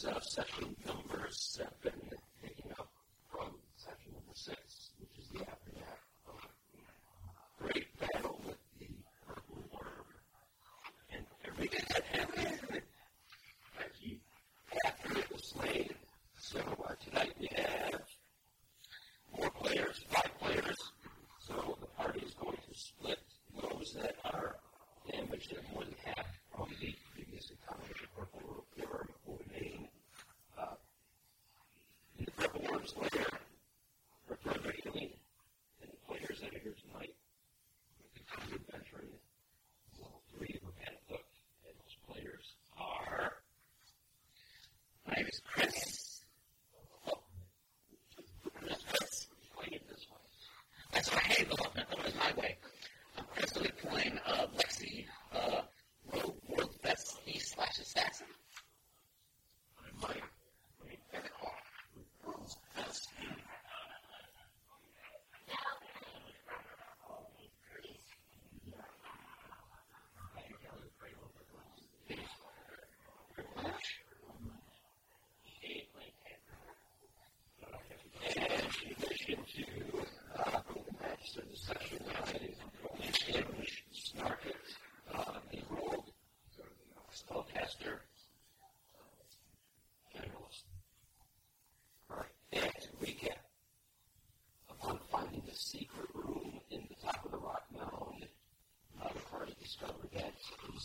is uh, session number seven.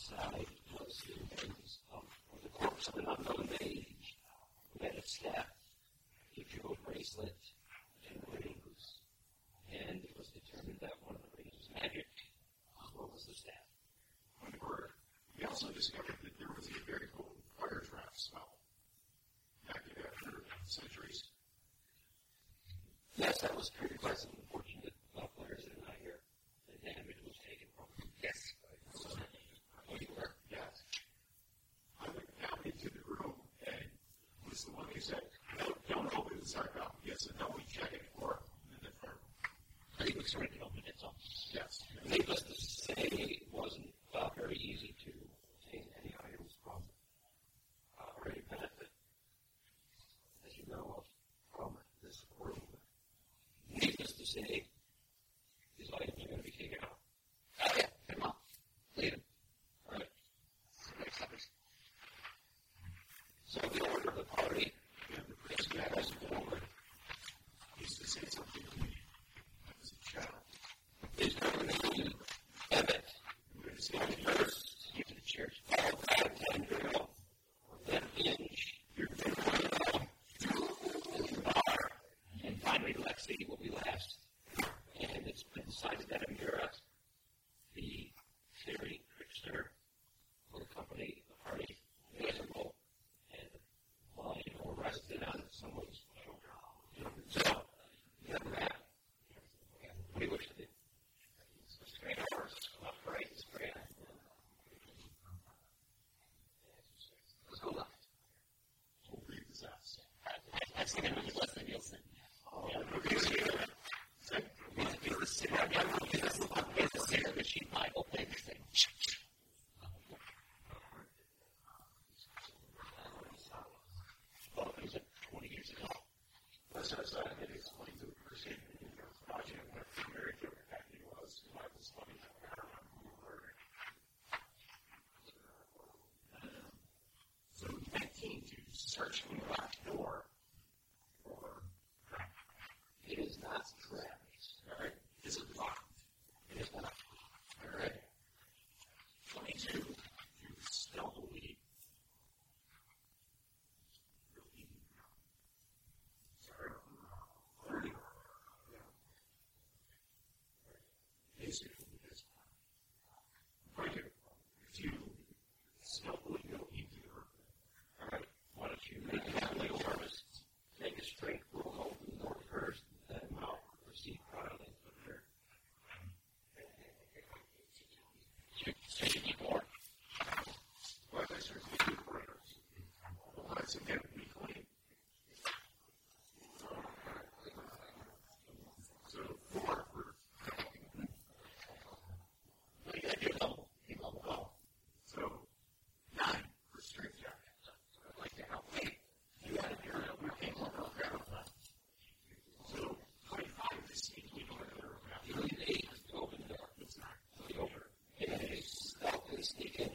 say as the ends of the corpse of another. en. he can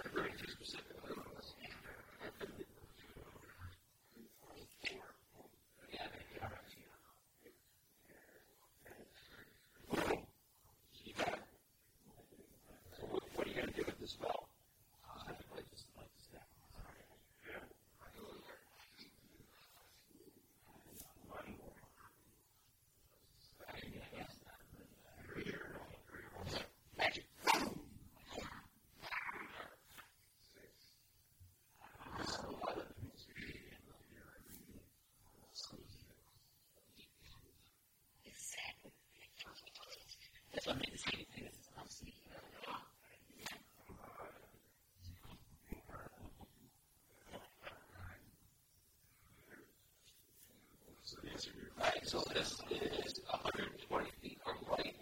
So this is 120 feet from light.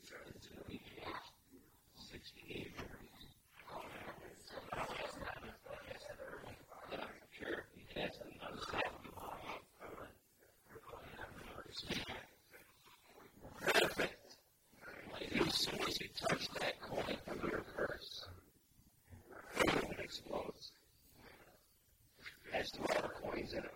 It's going to be 68 Yeah, sure. You can't understand. Perfect. Like as soon as you touch that coin from your purse, it explodes. Has two other coins in it.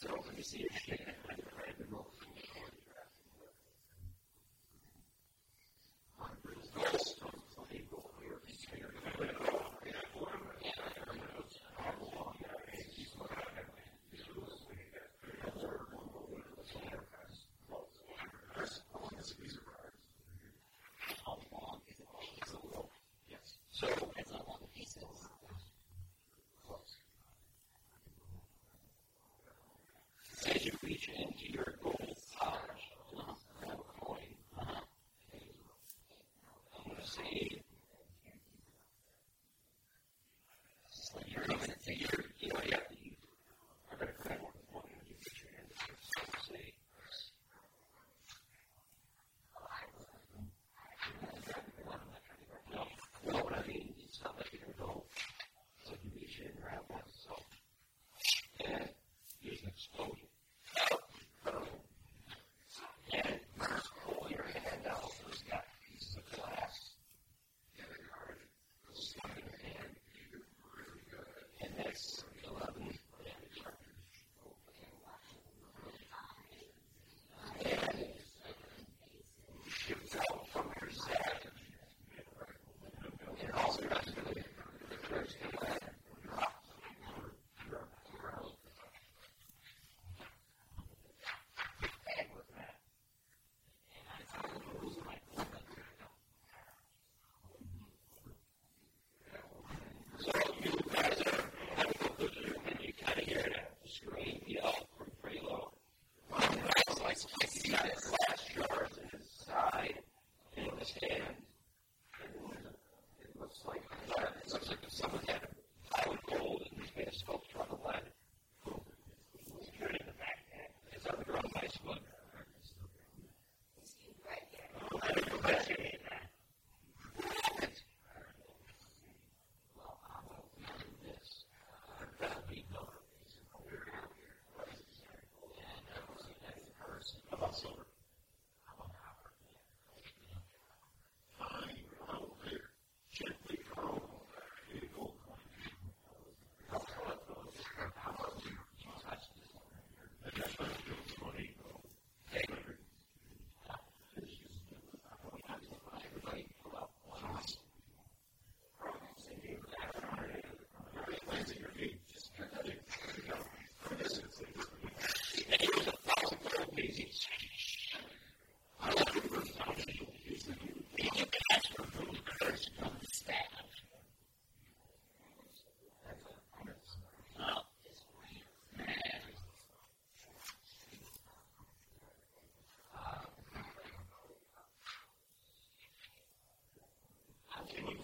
So let me see if reach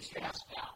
these gas.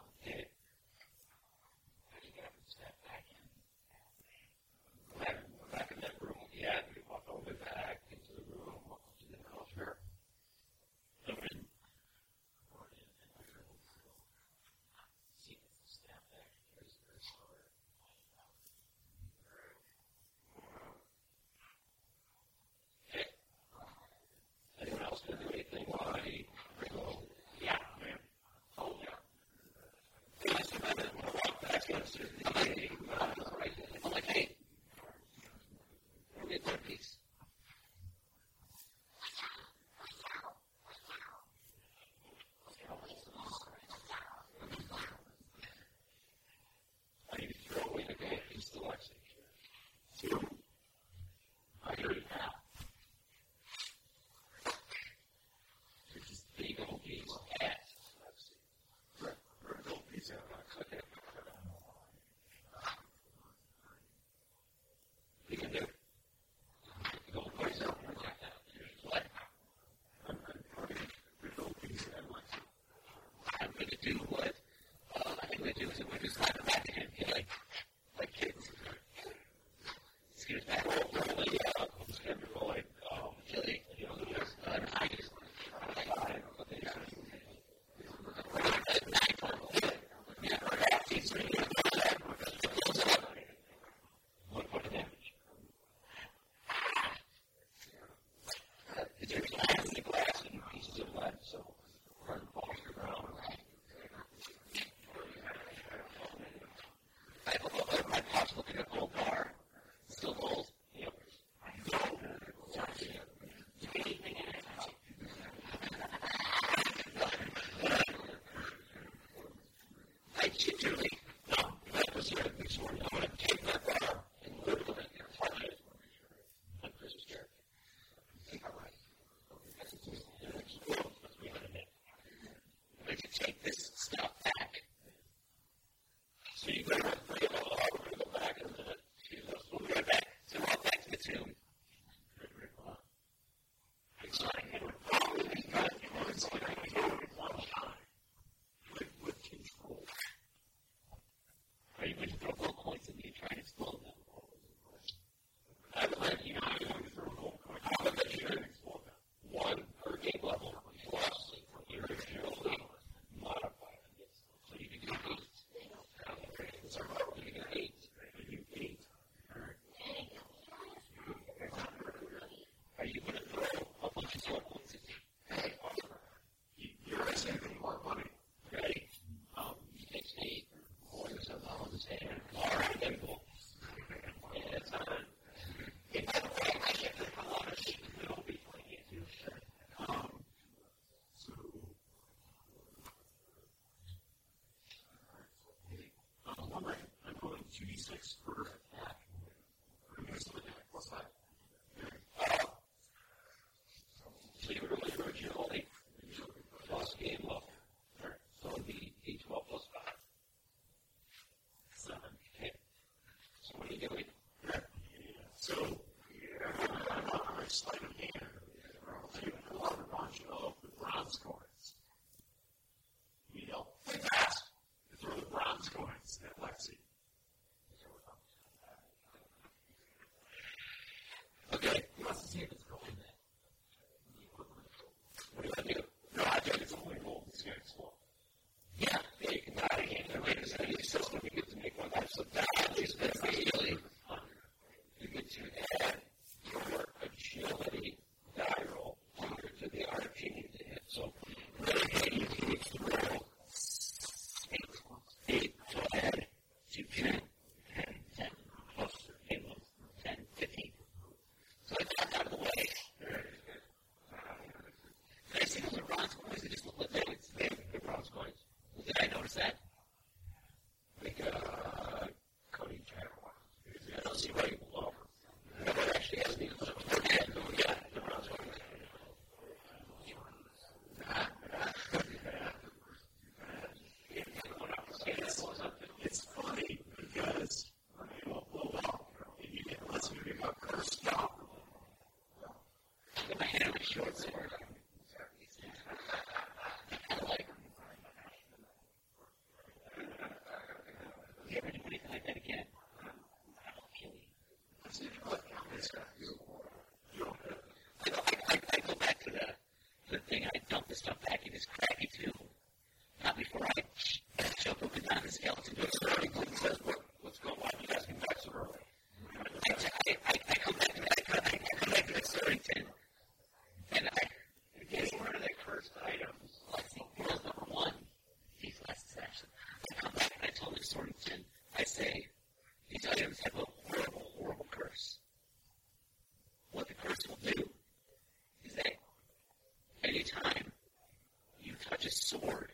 Short sword. time. You touch a sword,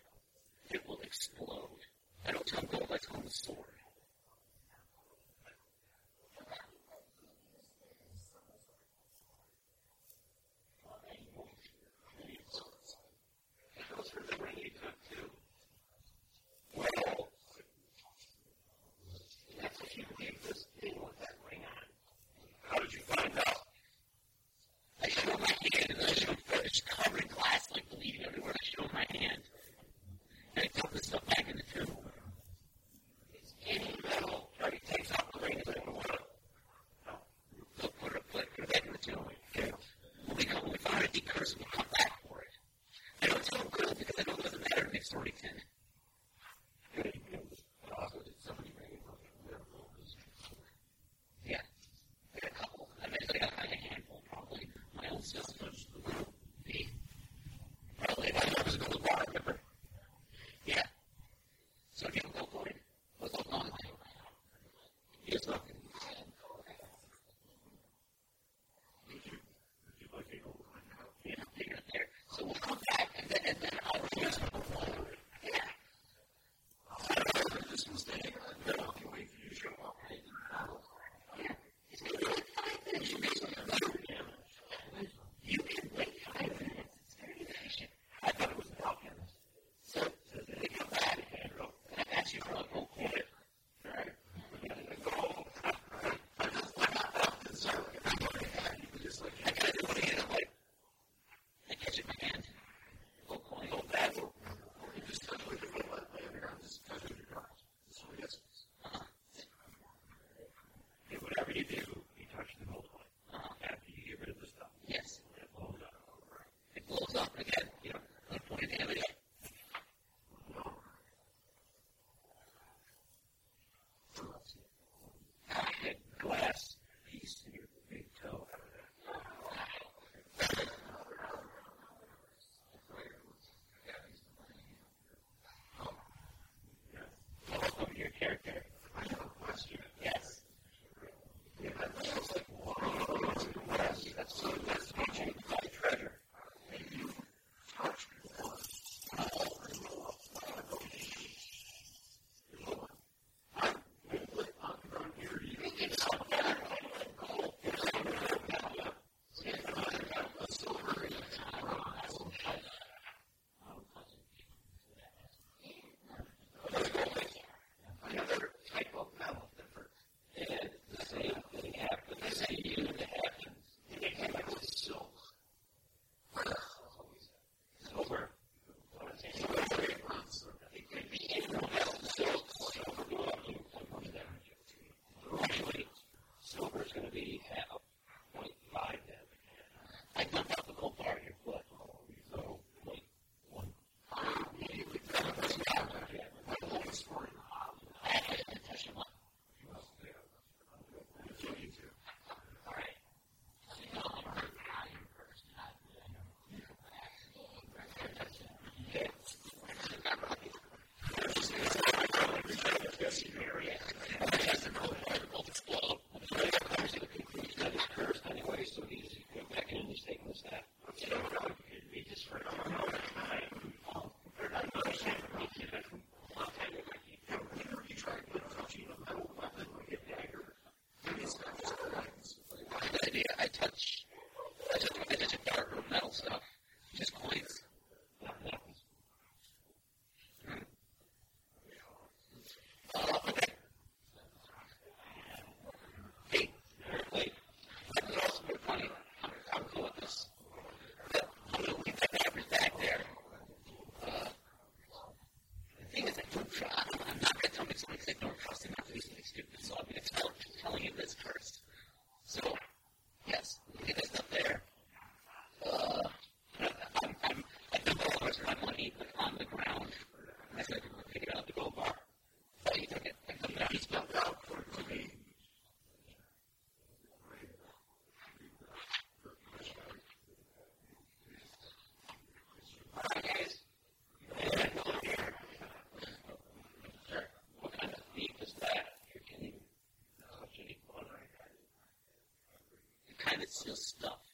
it's just stuff.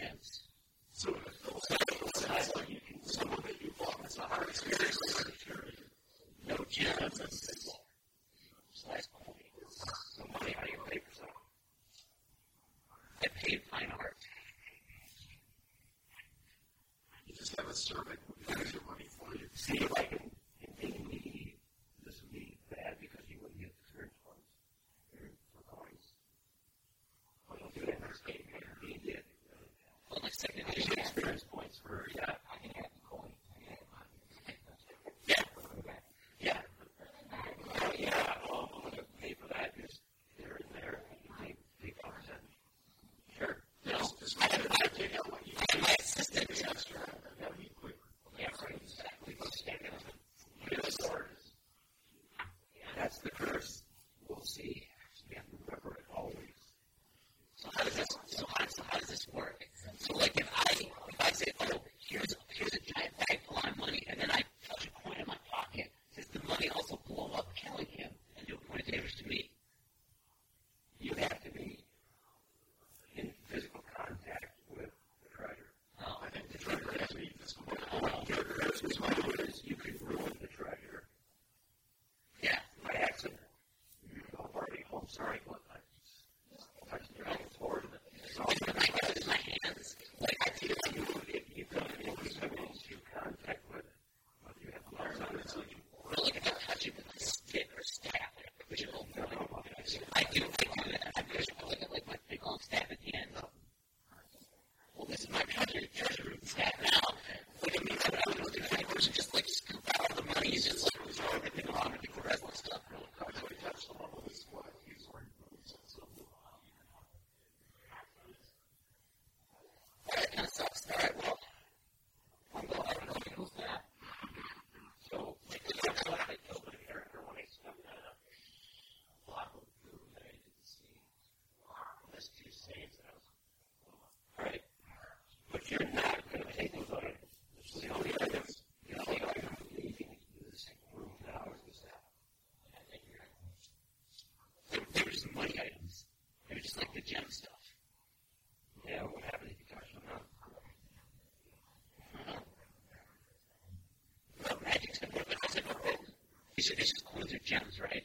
kids. So, so, so someone that you bought is a higher experience. sorry. Jim's right.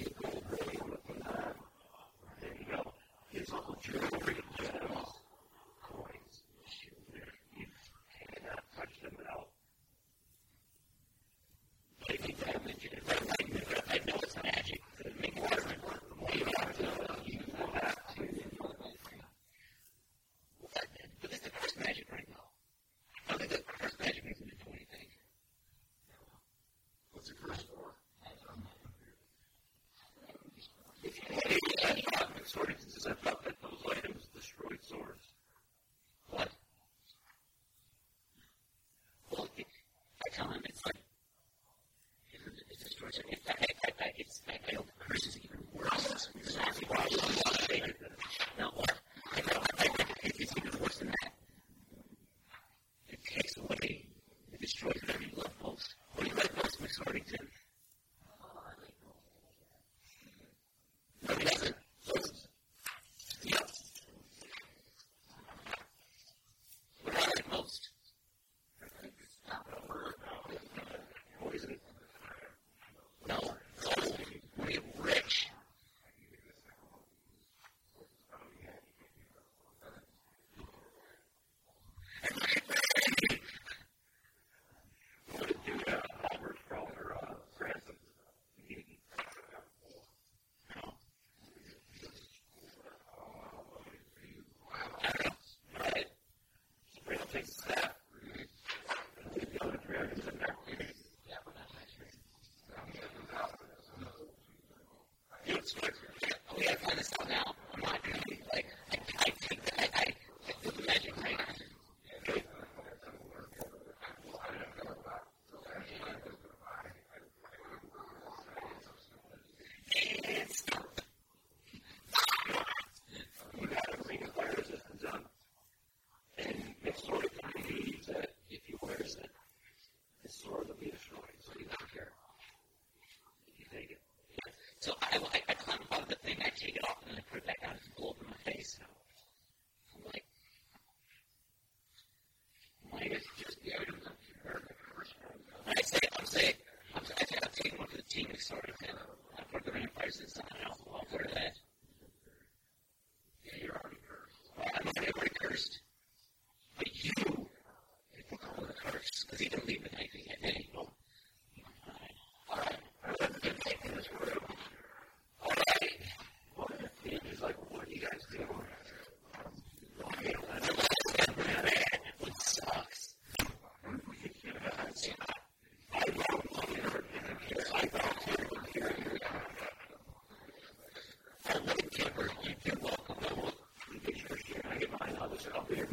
you up here.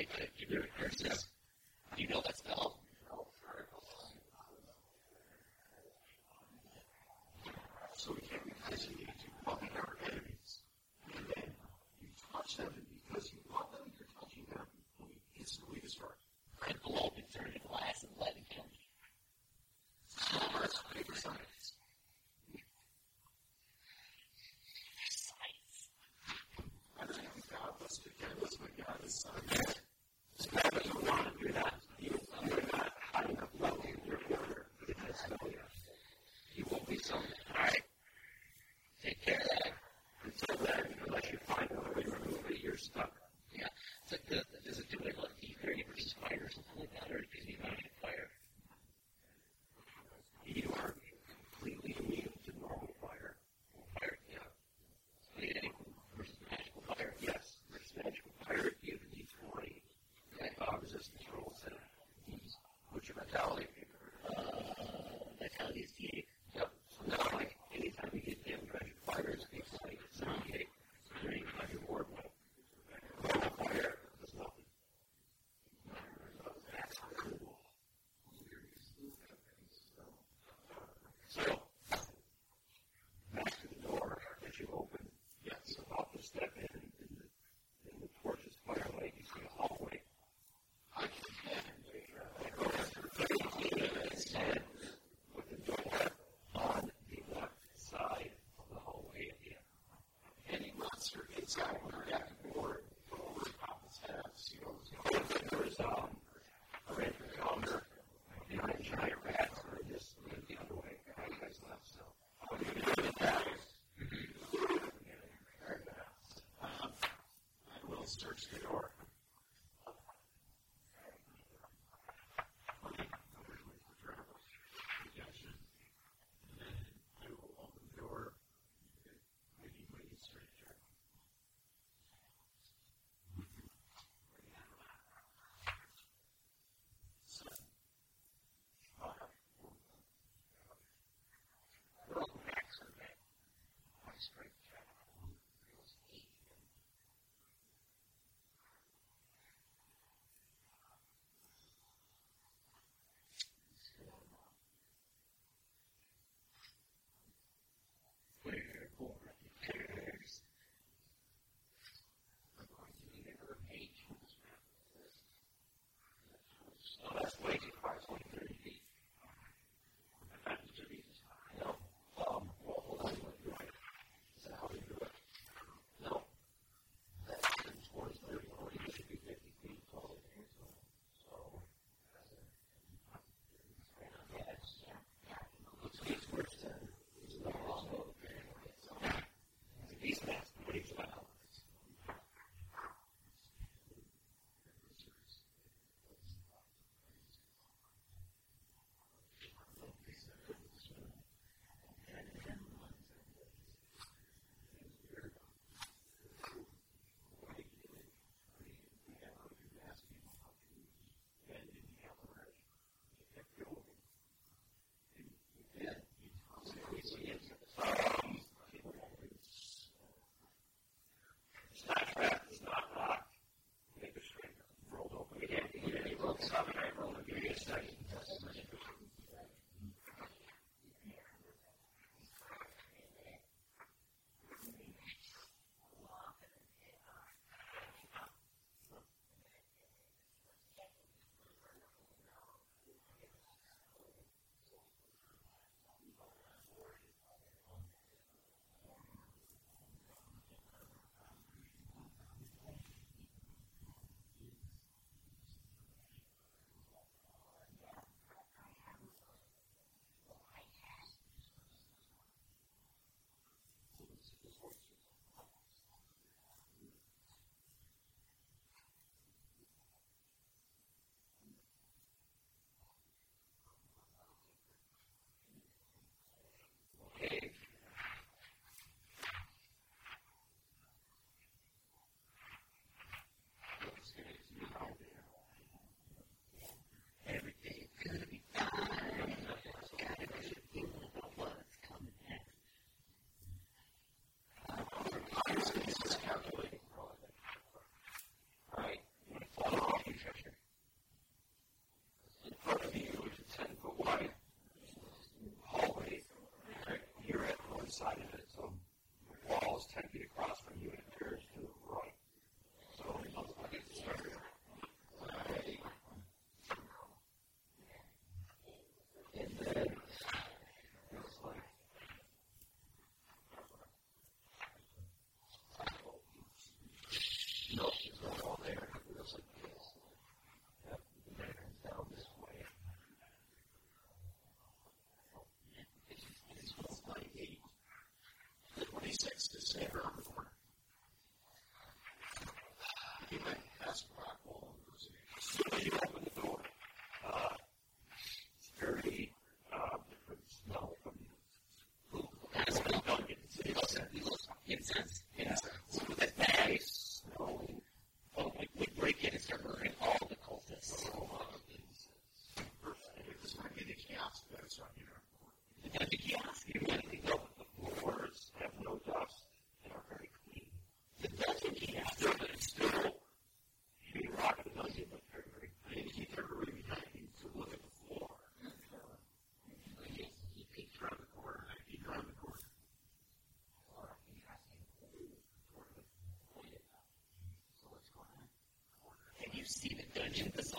like that you do it versus search the door. Inside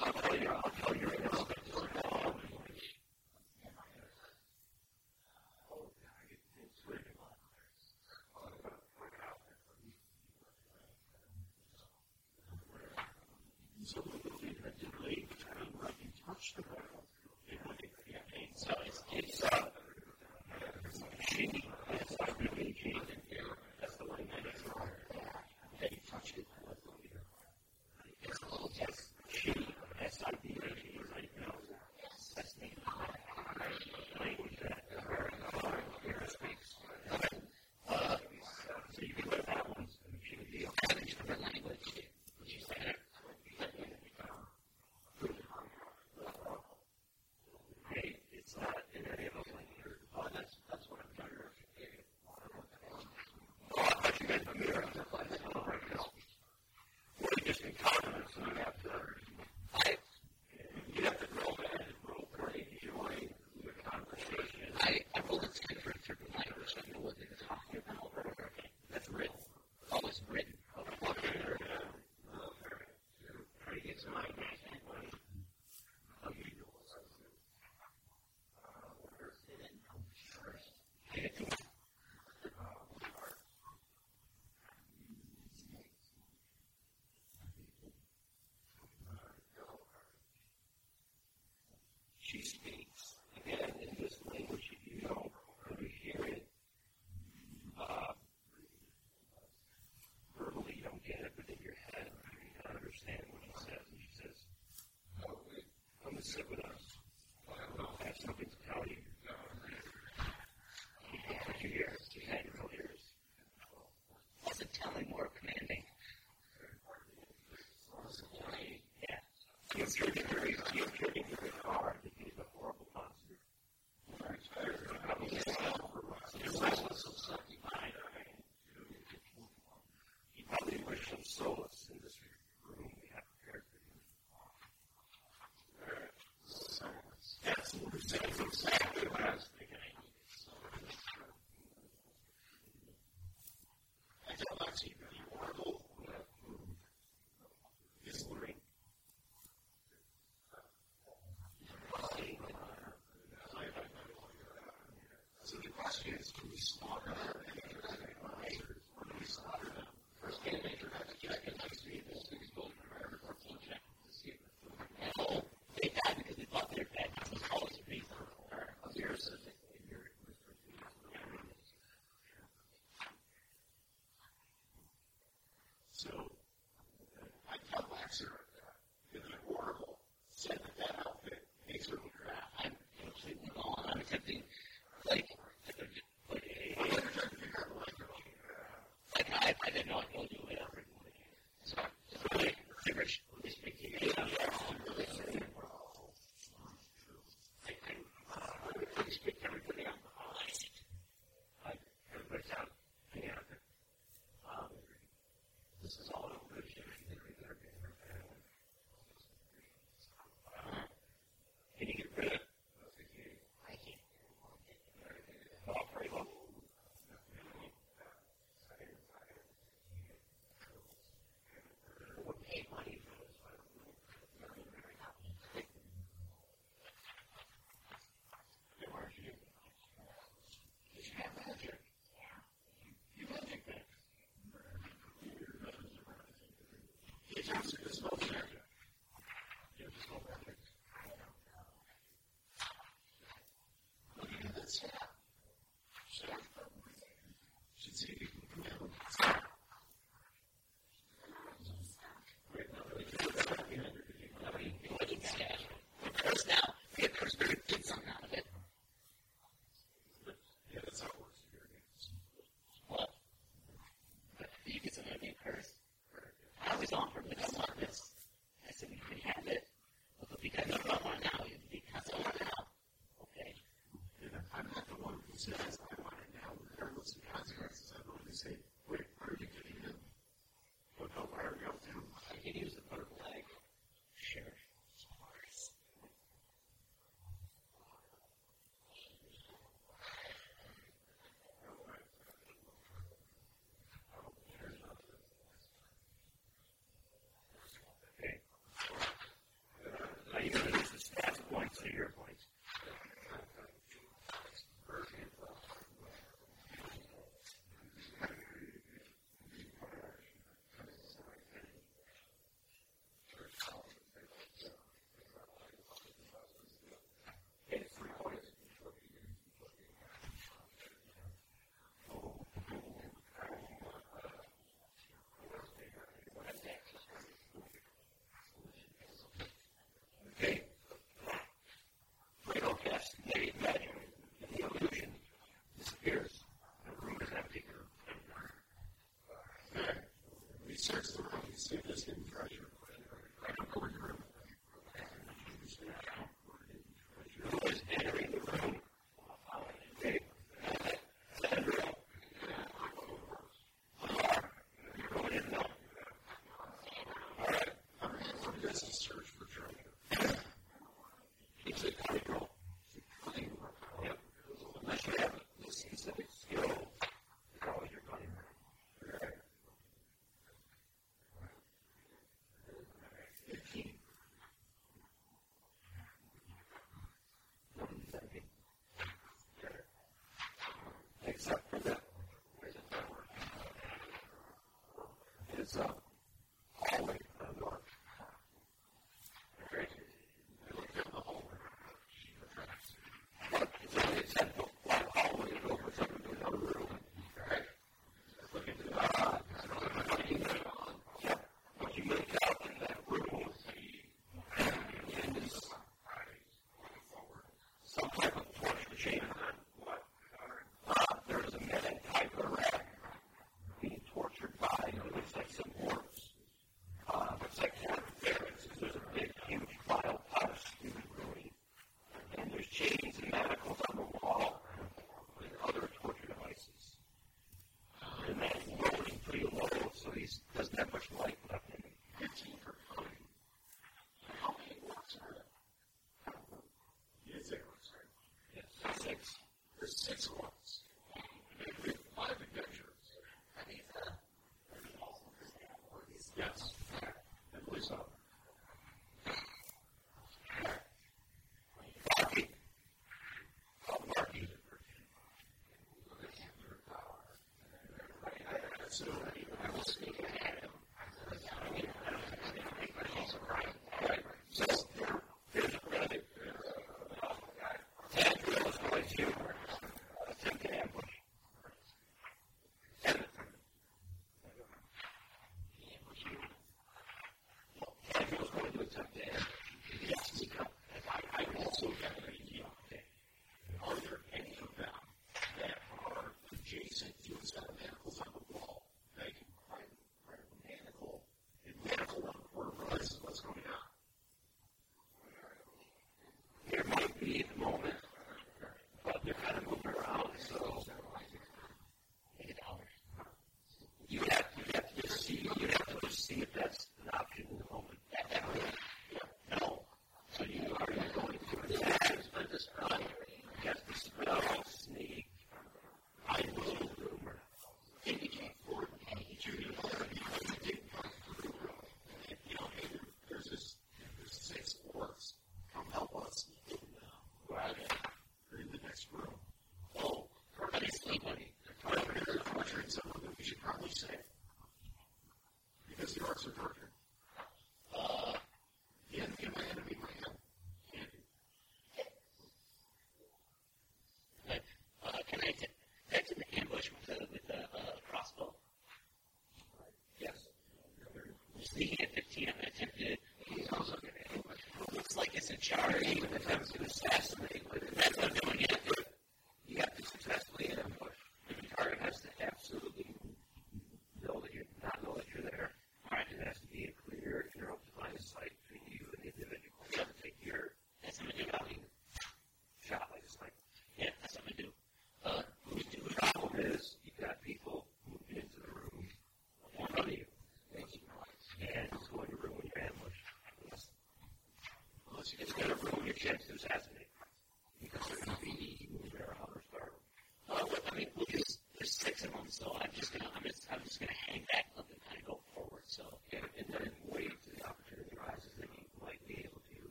I'll tell you, I'll tell you right now.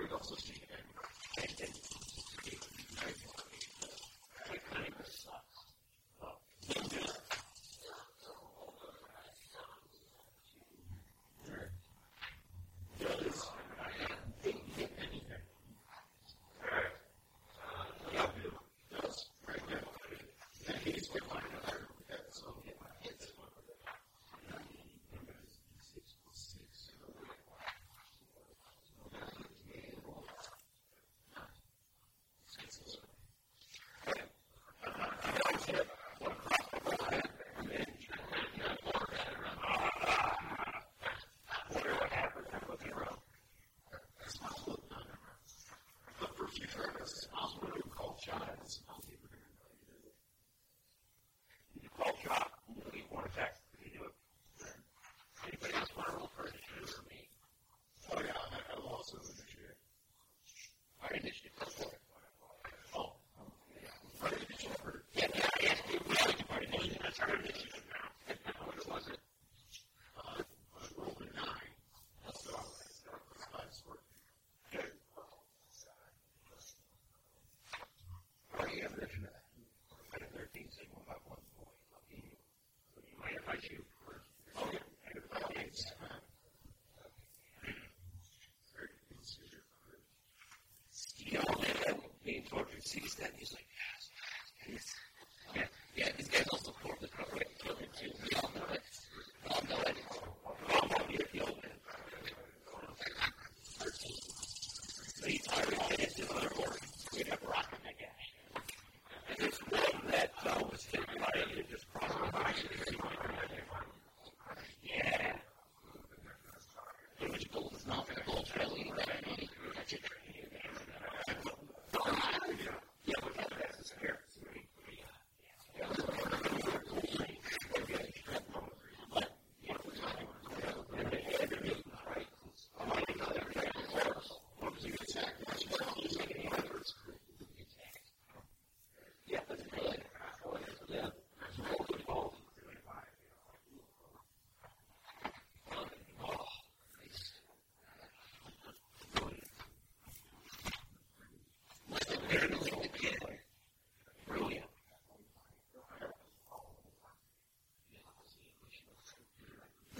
Gefühl, auch so viel ähm, Geld sees that, he's like, yes, yes. Yeah, yeah, these guys also pour the cover kill him too. We all know it. We all know it. We all know you're the old man. So he's already finished his other We have rock in that guy. And there's one that uh, was hit by it just crossed by. Yeah. It was gold. It's not the gold trail eating that money. That's it. Yeah, we got that as a hair. Yeah, that's good. Yeah. Oh, nice. Like a very little kid. Brilliant. The spear goes right through the shoulder and severs the arm. So the crown, all right, I want to say that I want that back. I don't know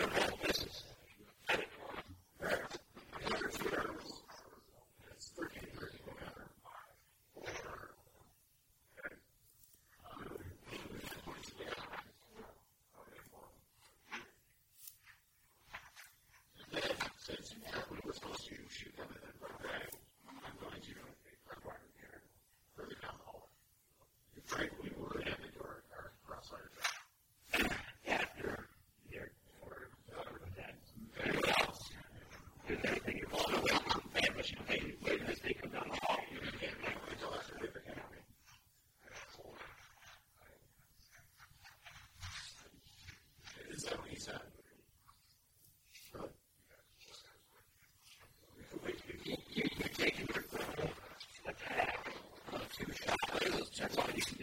That's why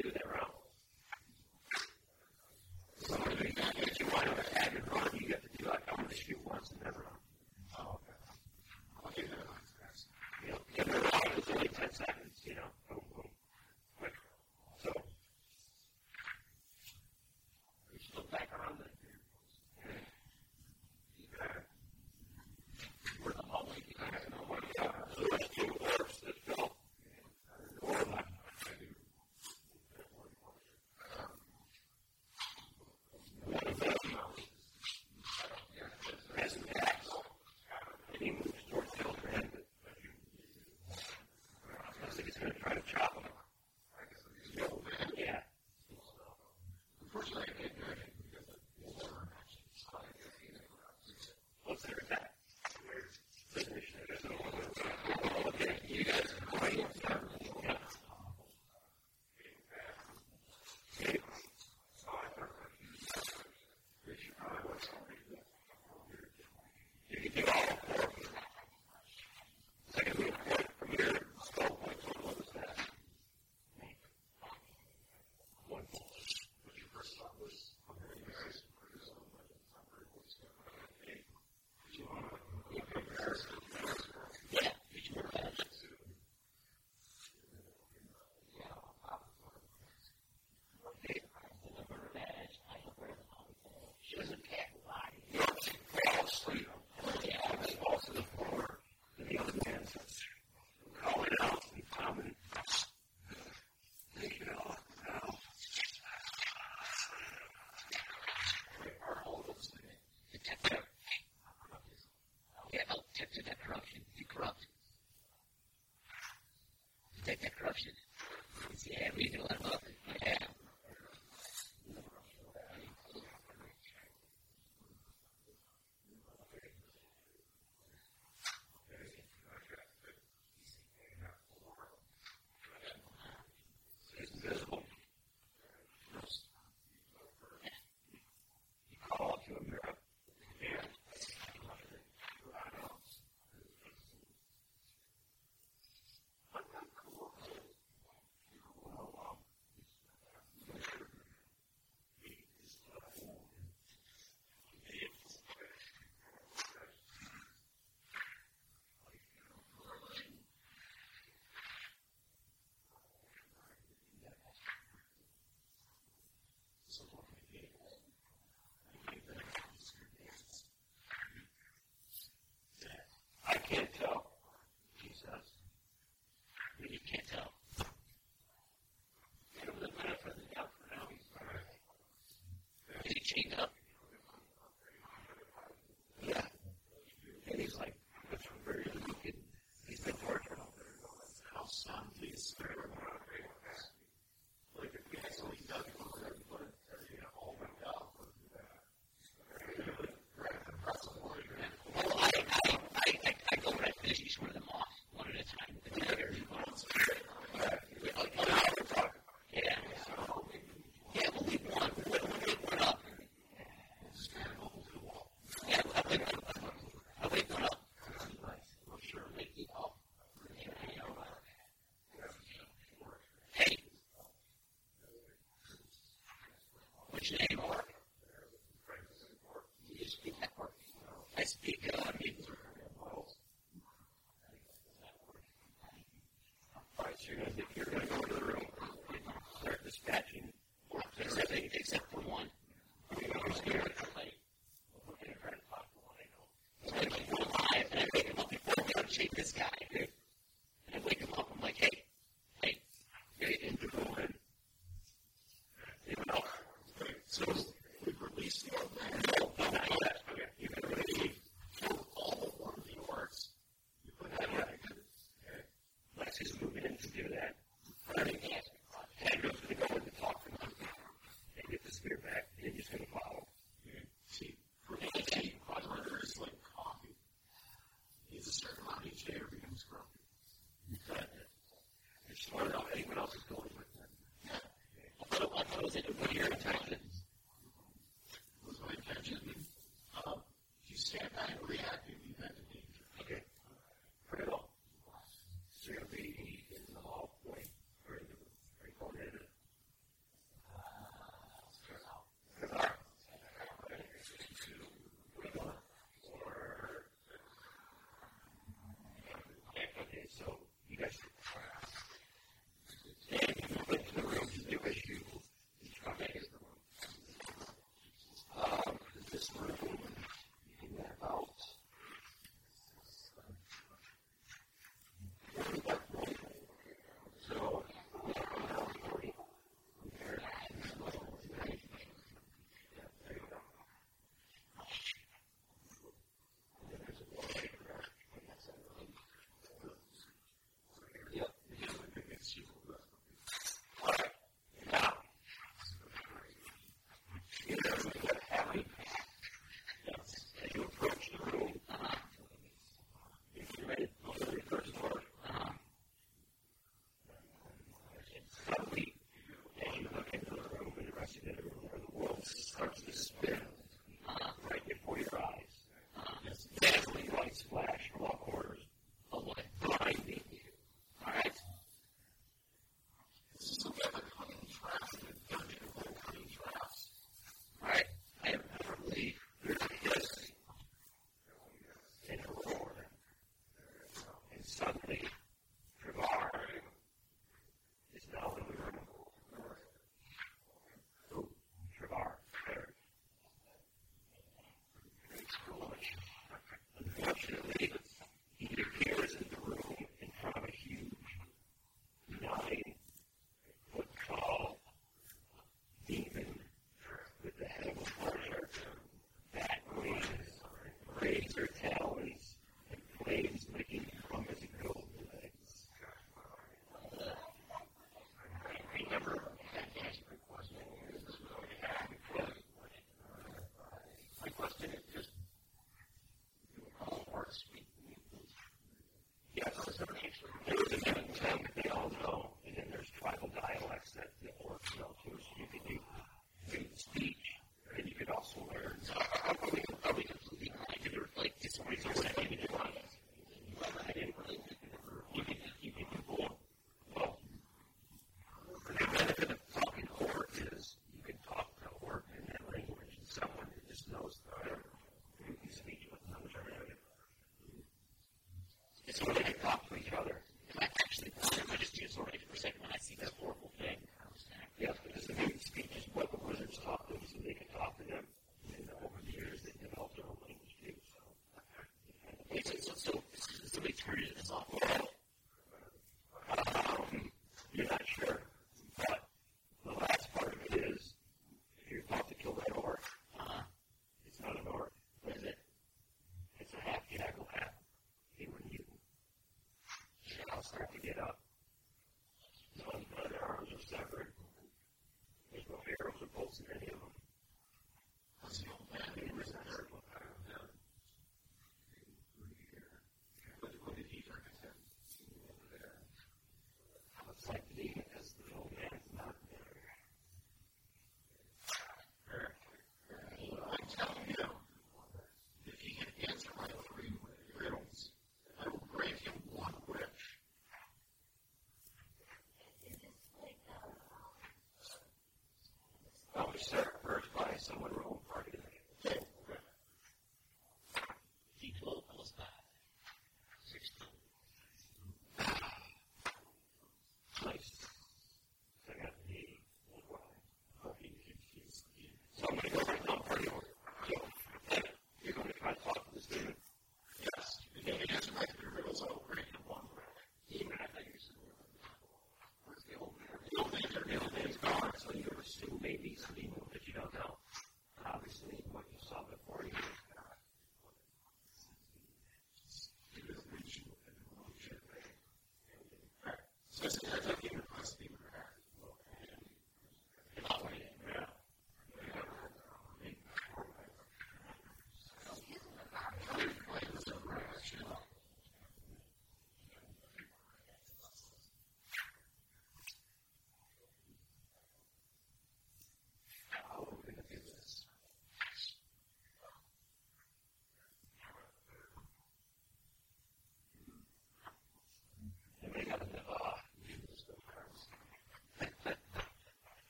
starts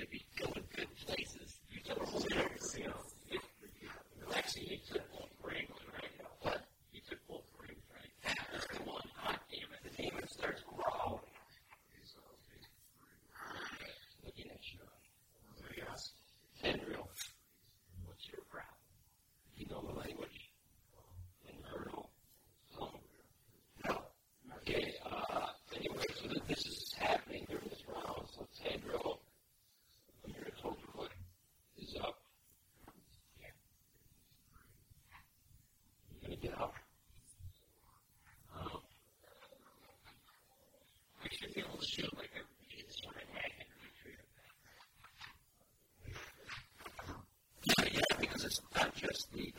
going to be just me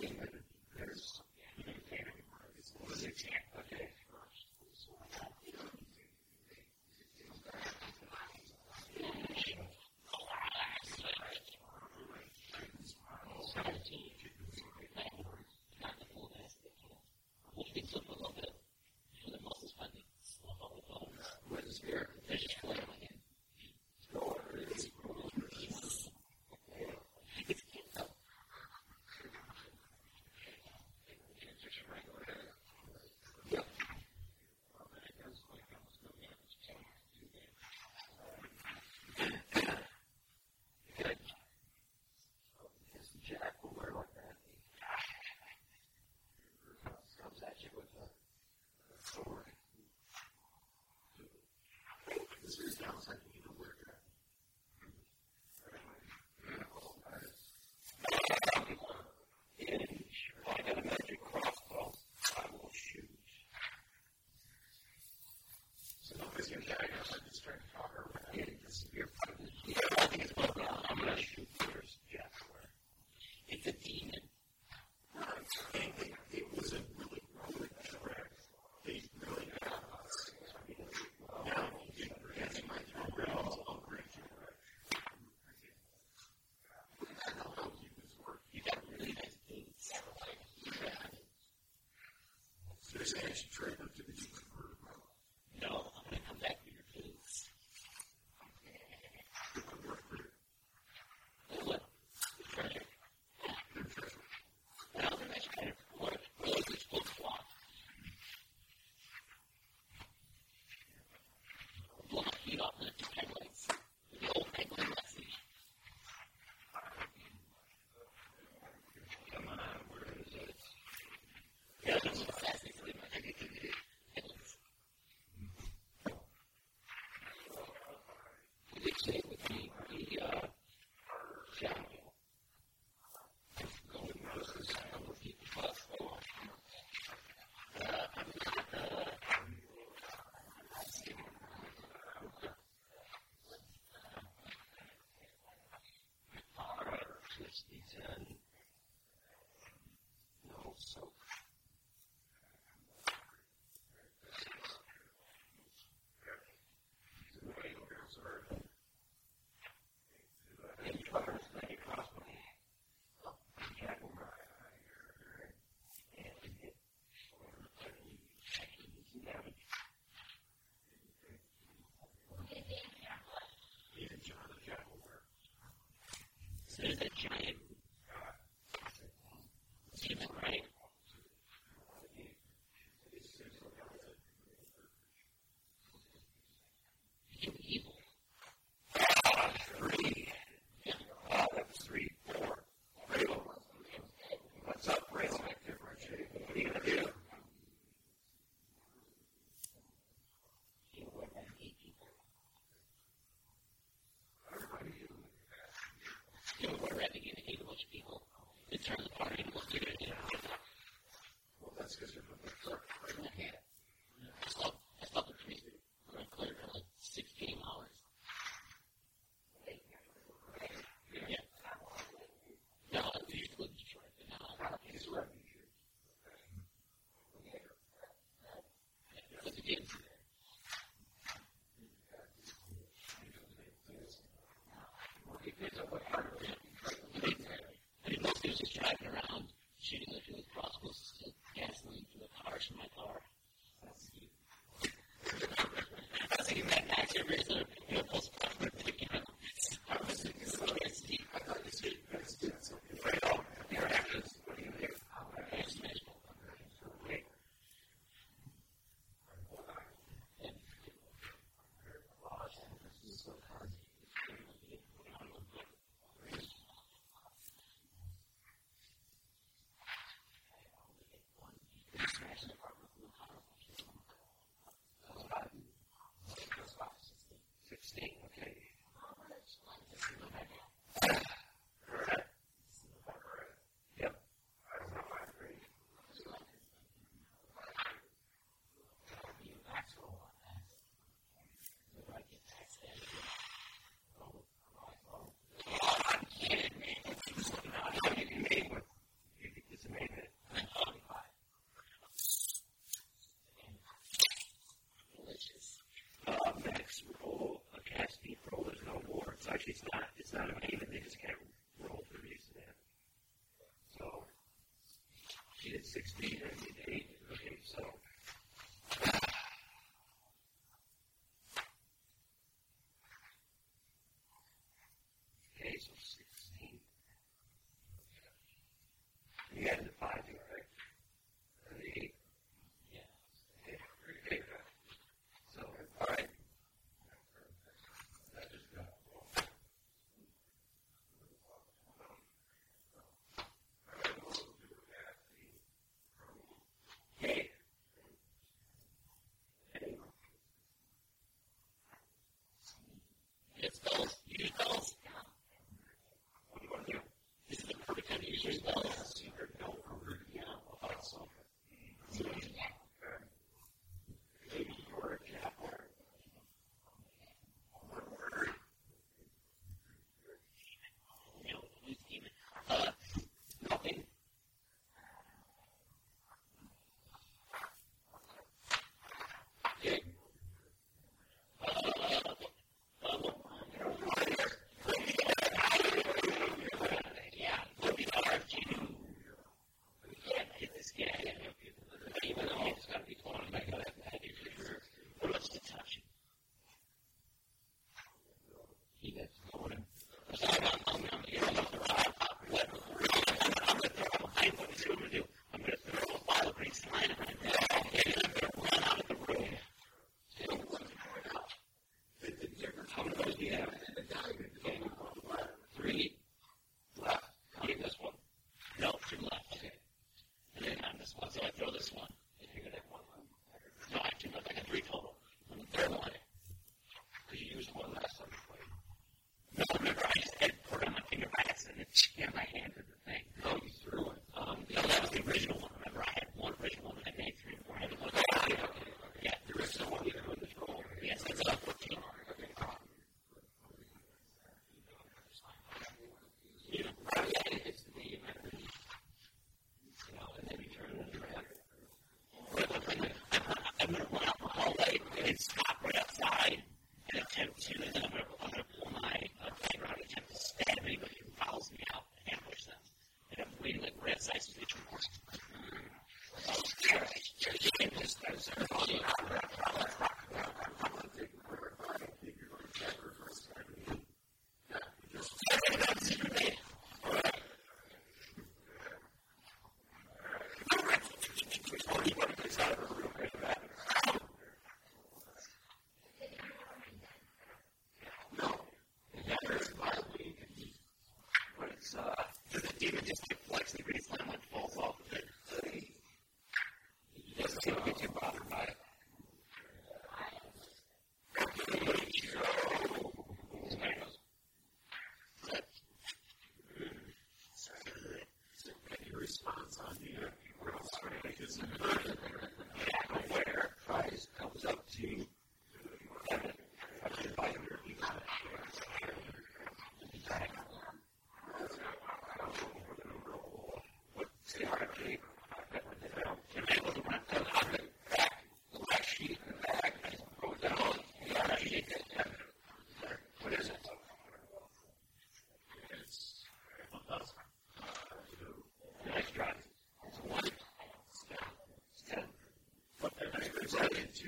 I guess I just trying to talk her around. Yeah, you're probably, yeah, I think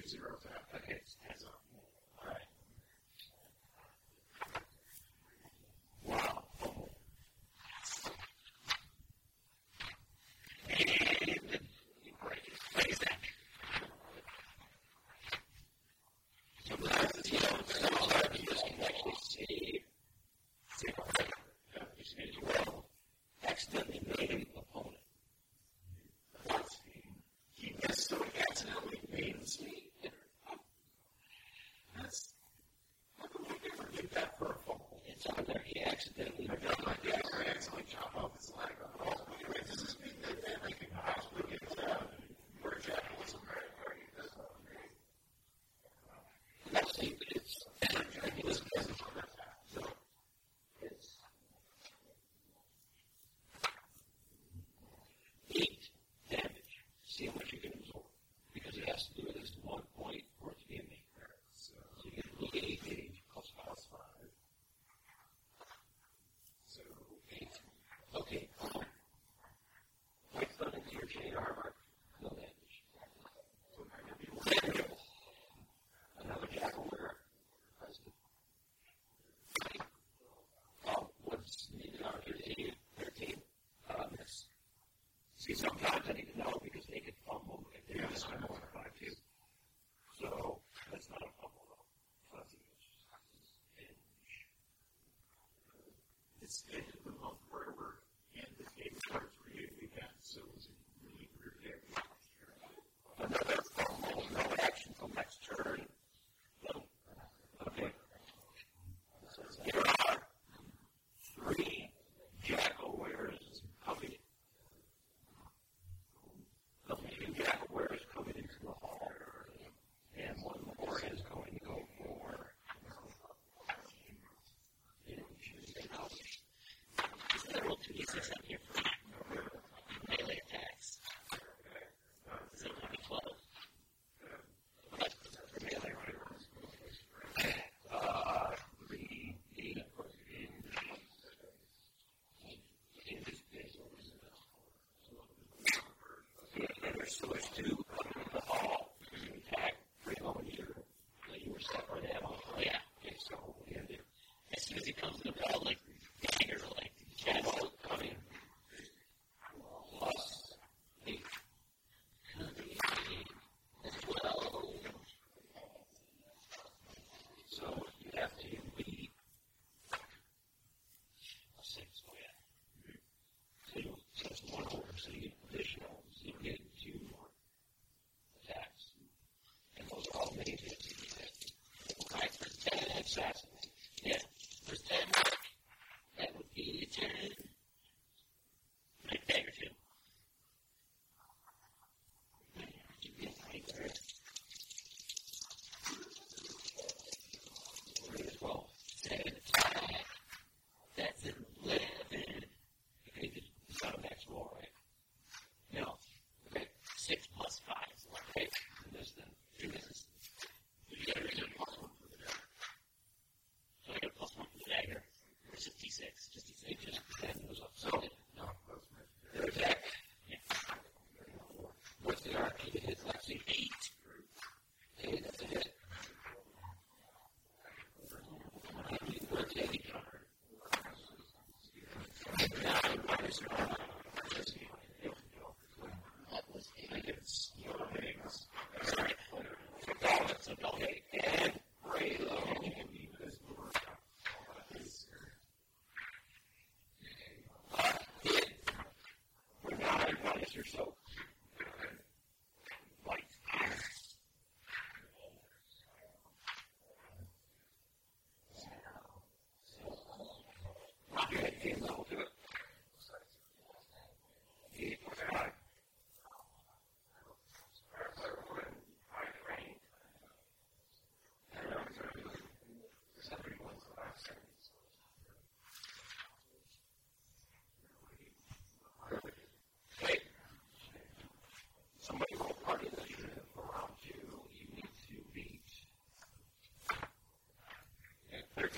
zero. on there, he accidentally forgot See, I need to know because they could fumble if they're yeah.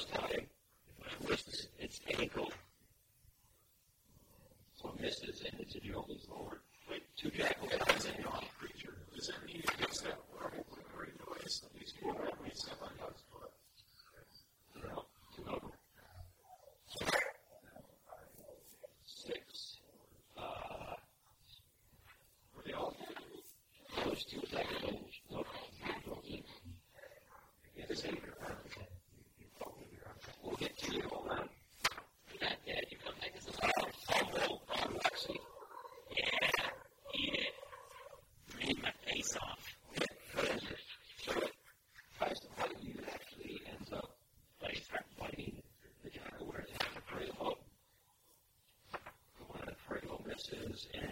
first time is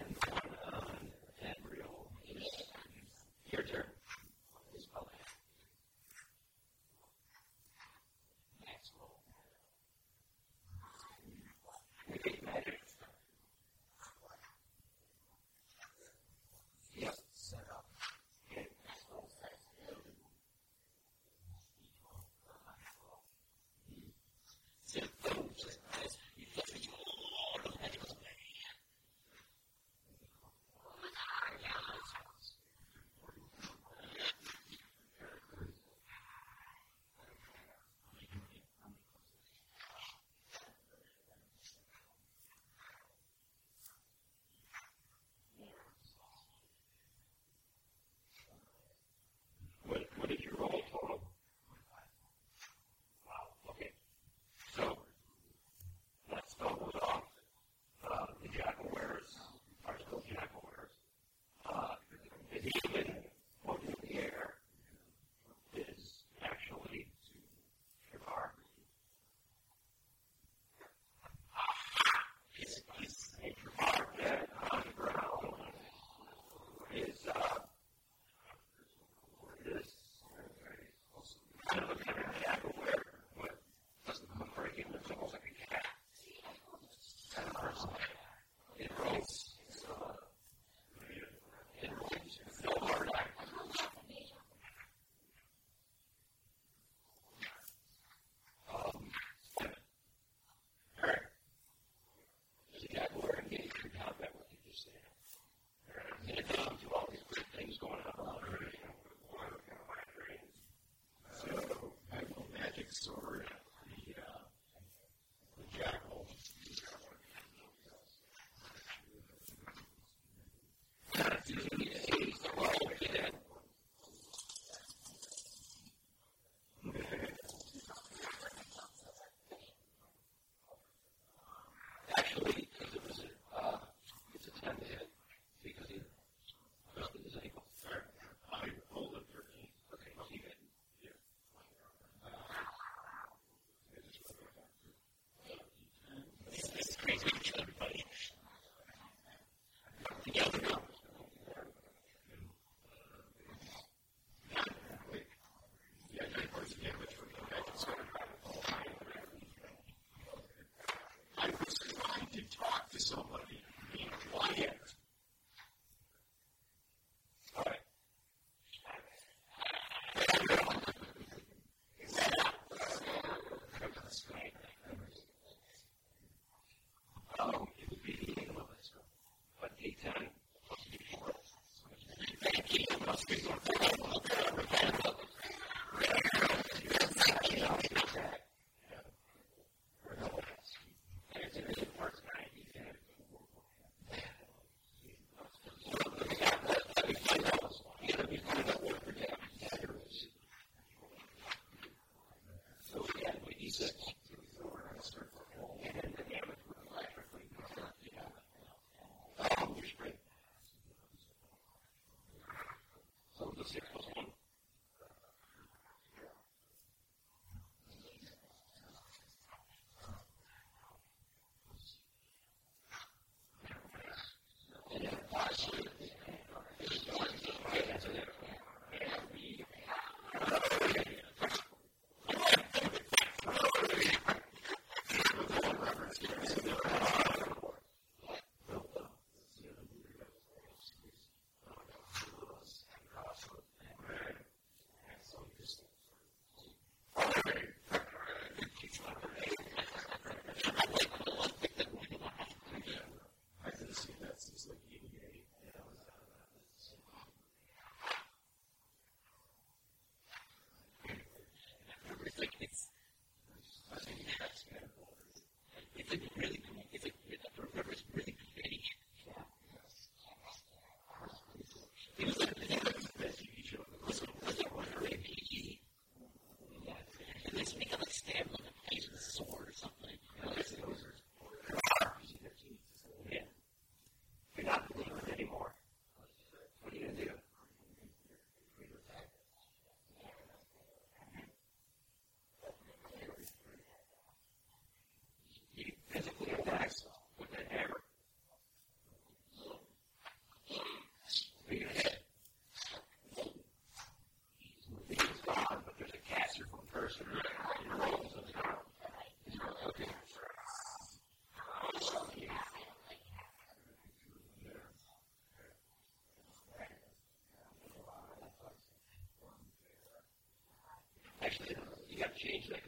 actually, you got to change that.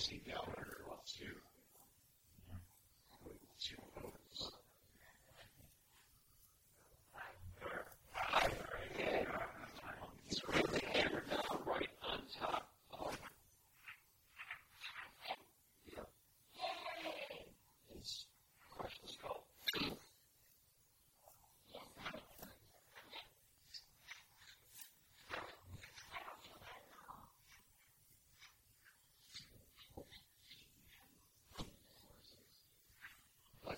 wants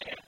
understand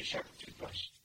Deixaram de nós.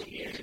years.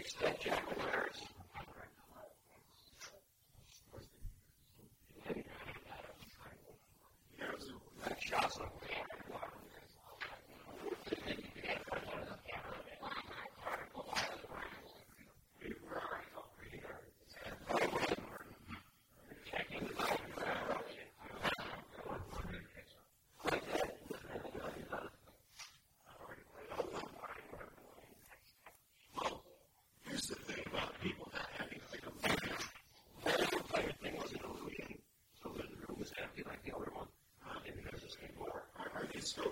fix that jaguar's like the other one, and you guys are saying, are, are these still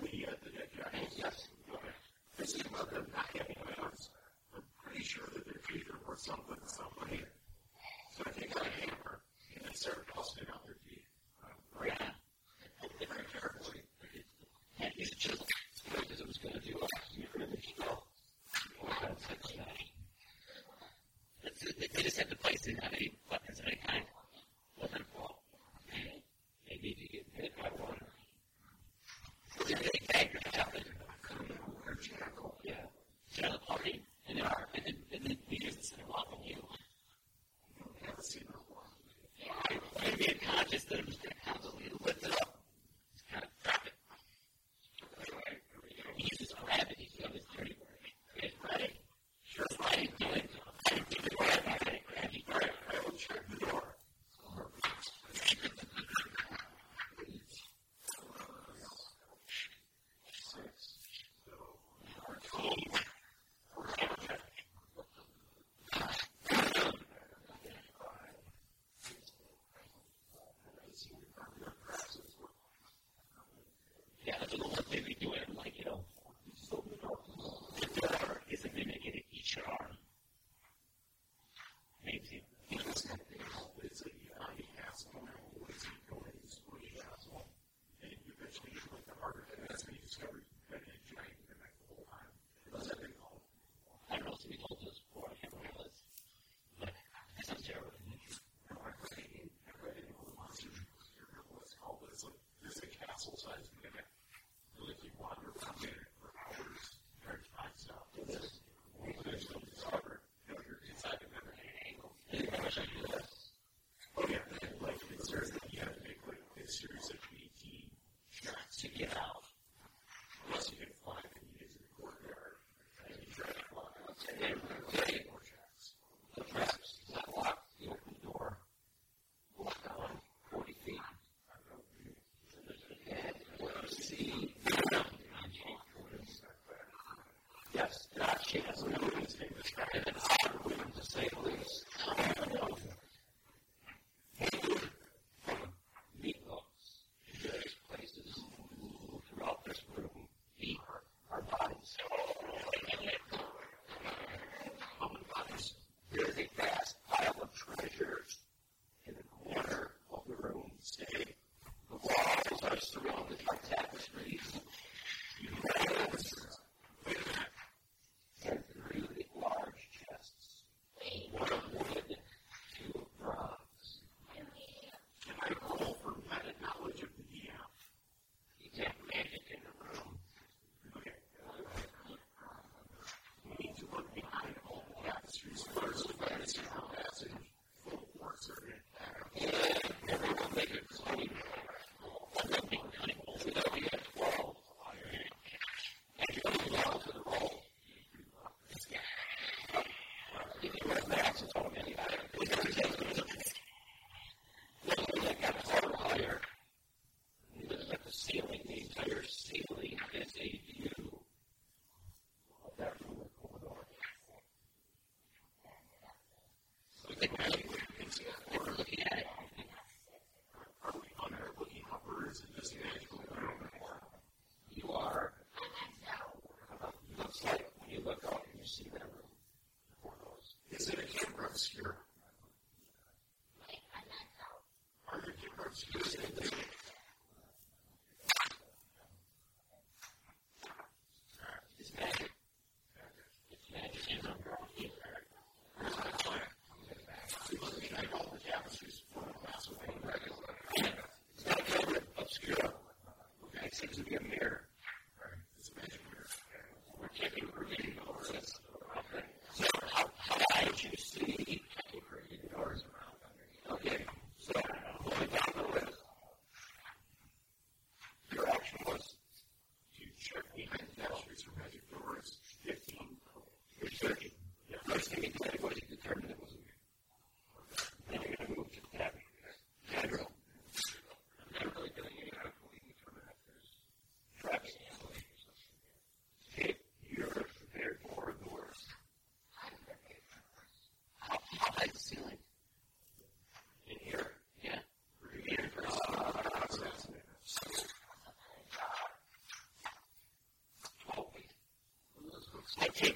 Sandy.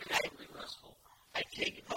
So,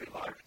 Sandy, the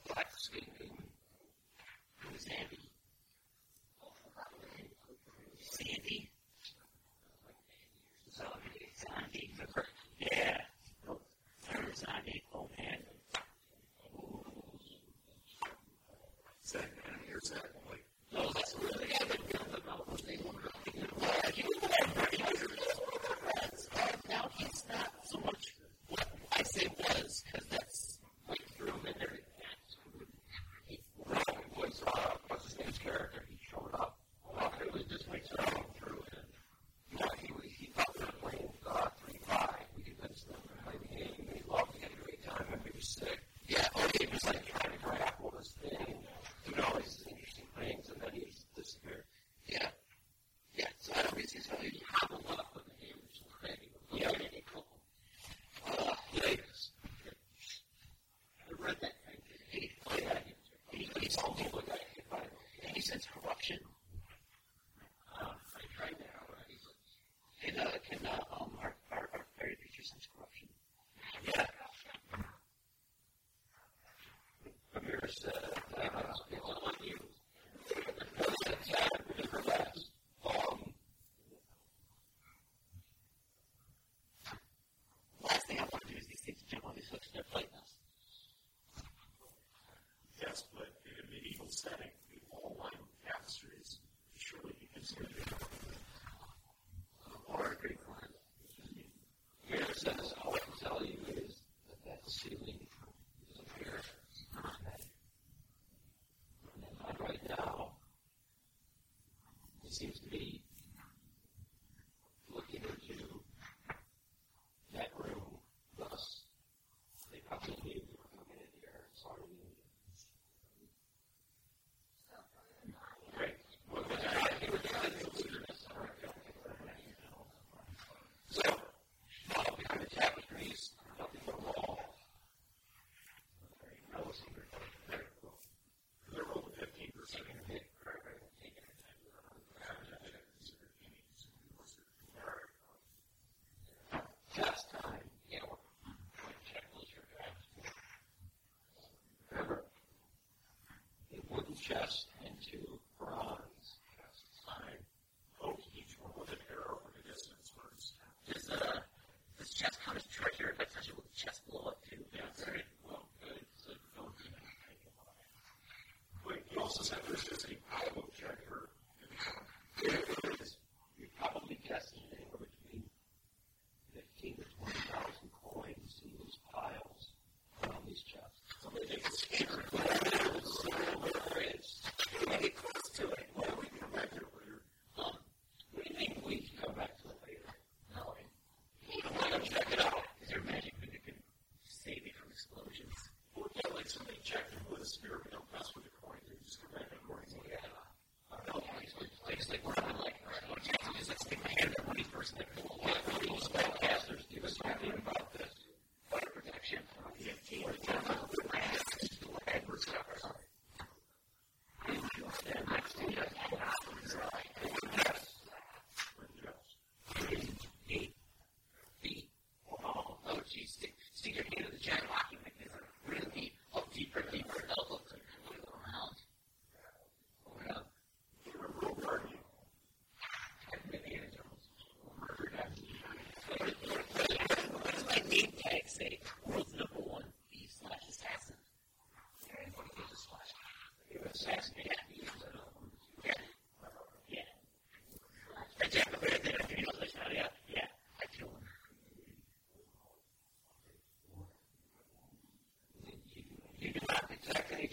chest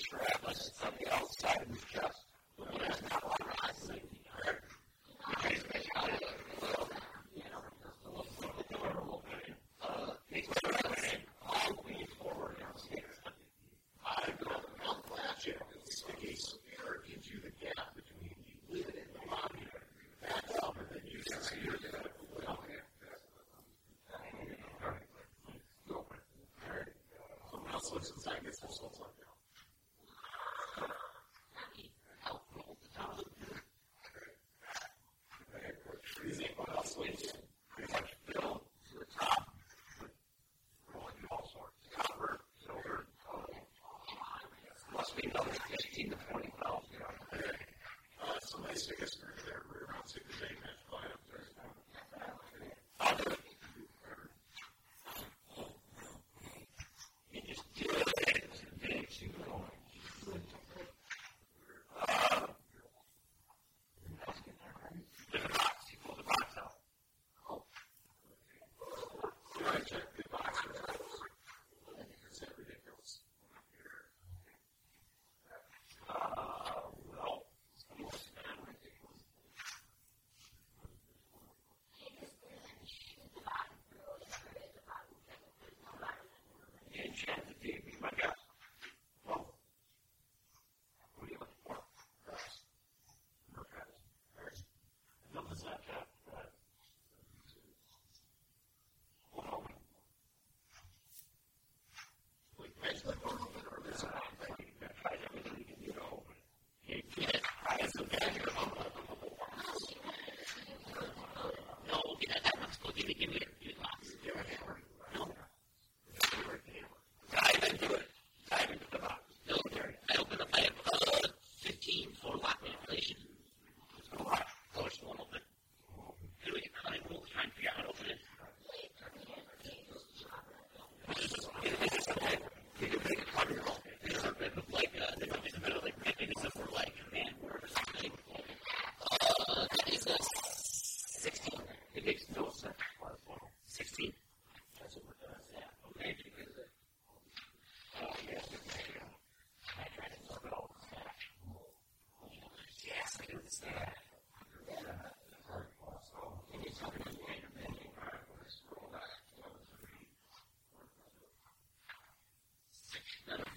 speaks for from the outside of just. not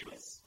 judgments.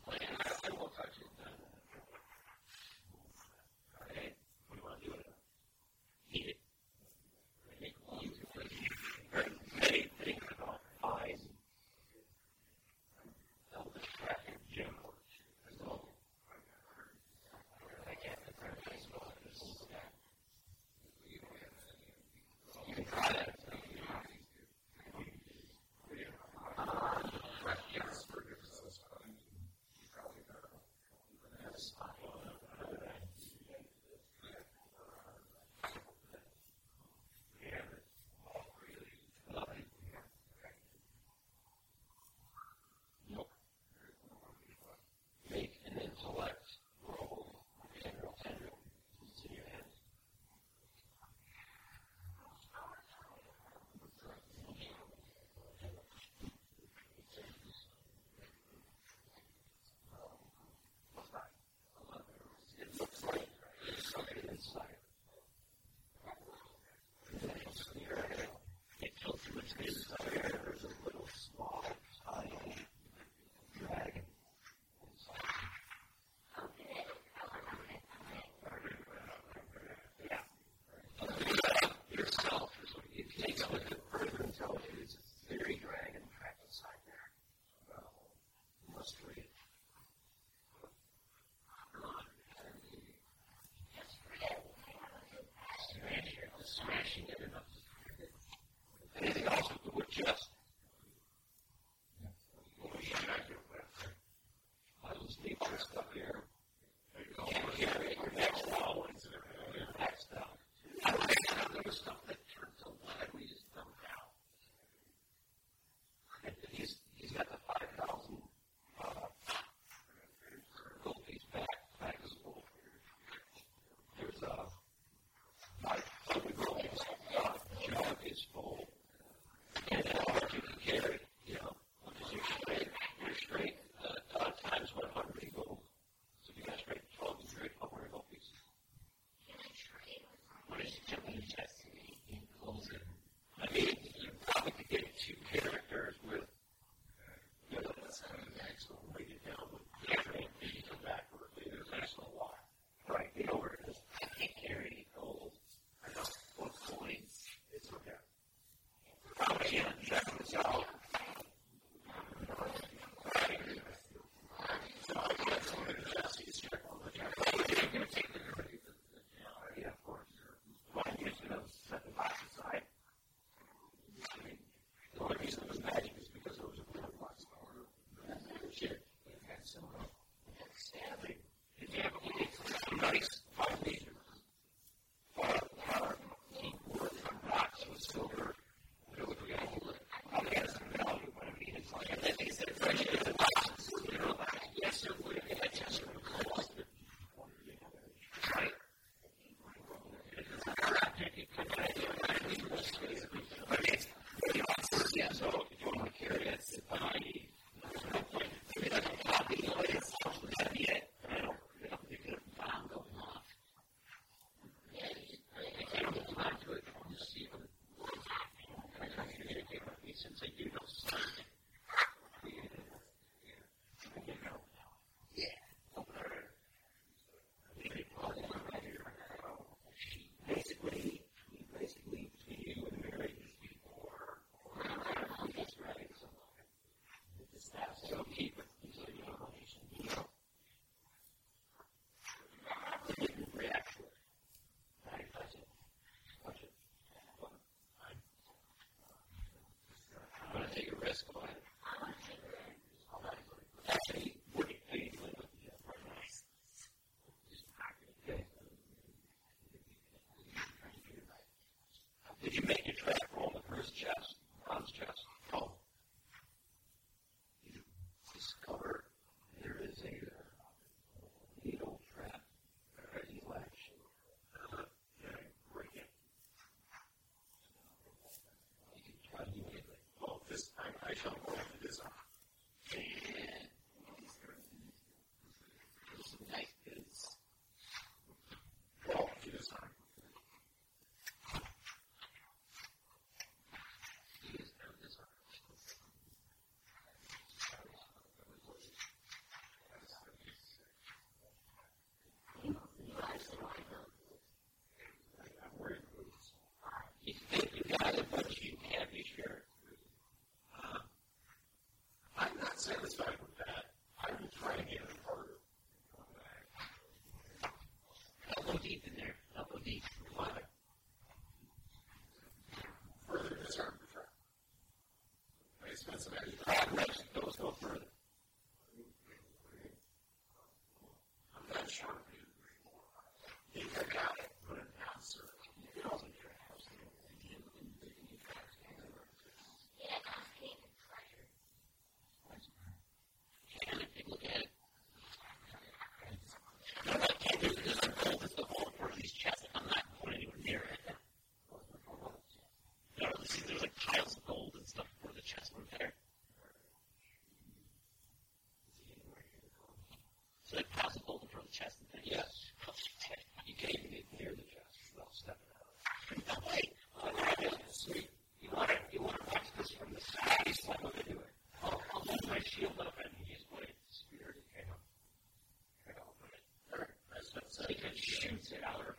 get out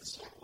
the same.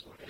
is what it is.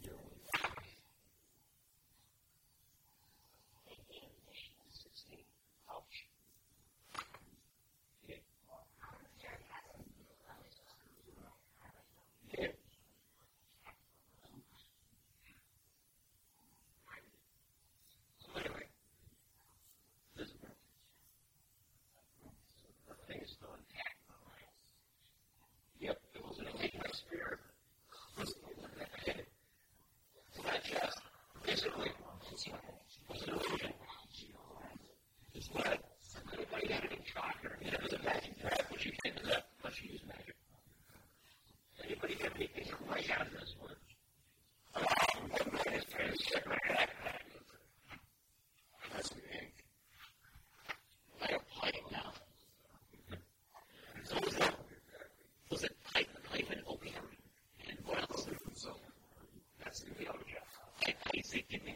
giving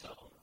so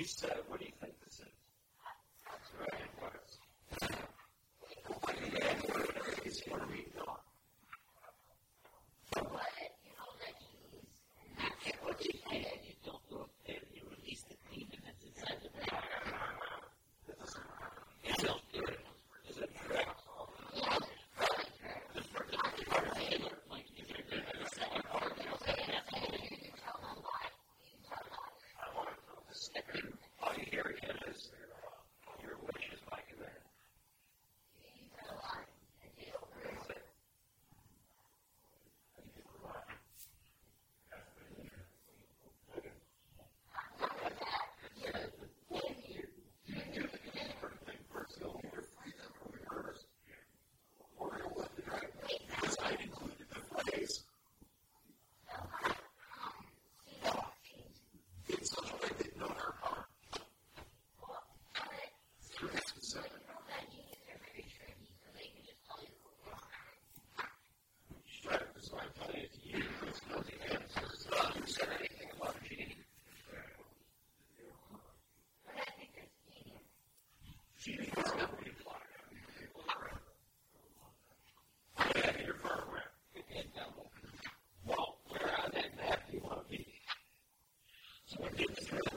she said, What do you did this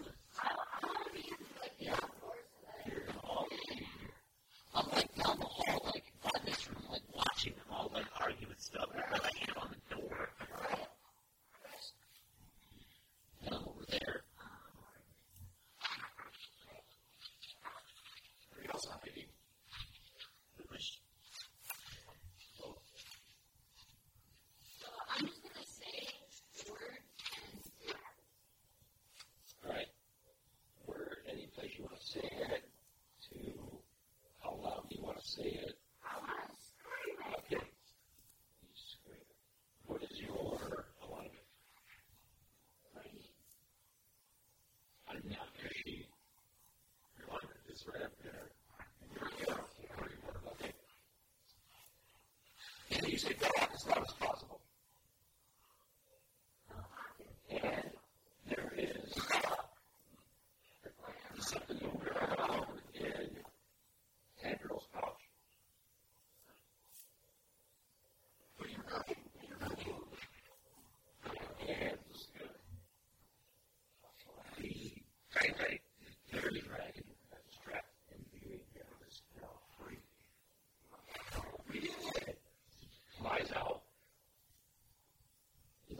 music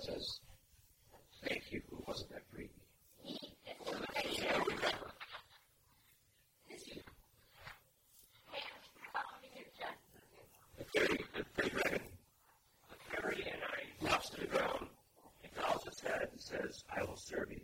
says, Thank you, who wasn't that greedy. Drops to the ground, he his and says, I will serve you.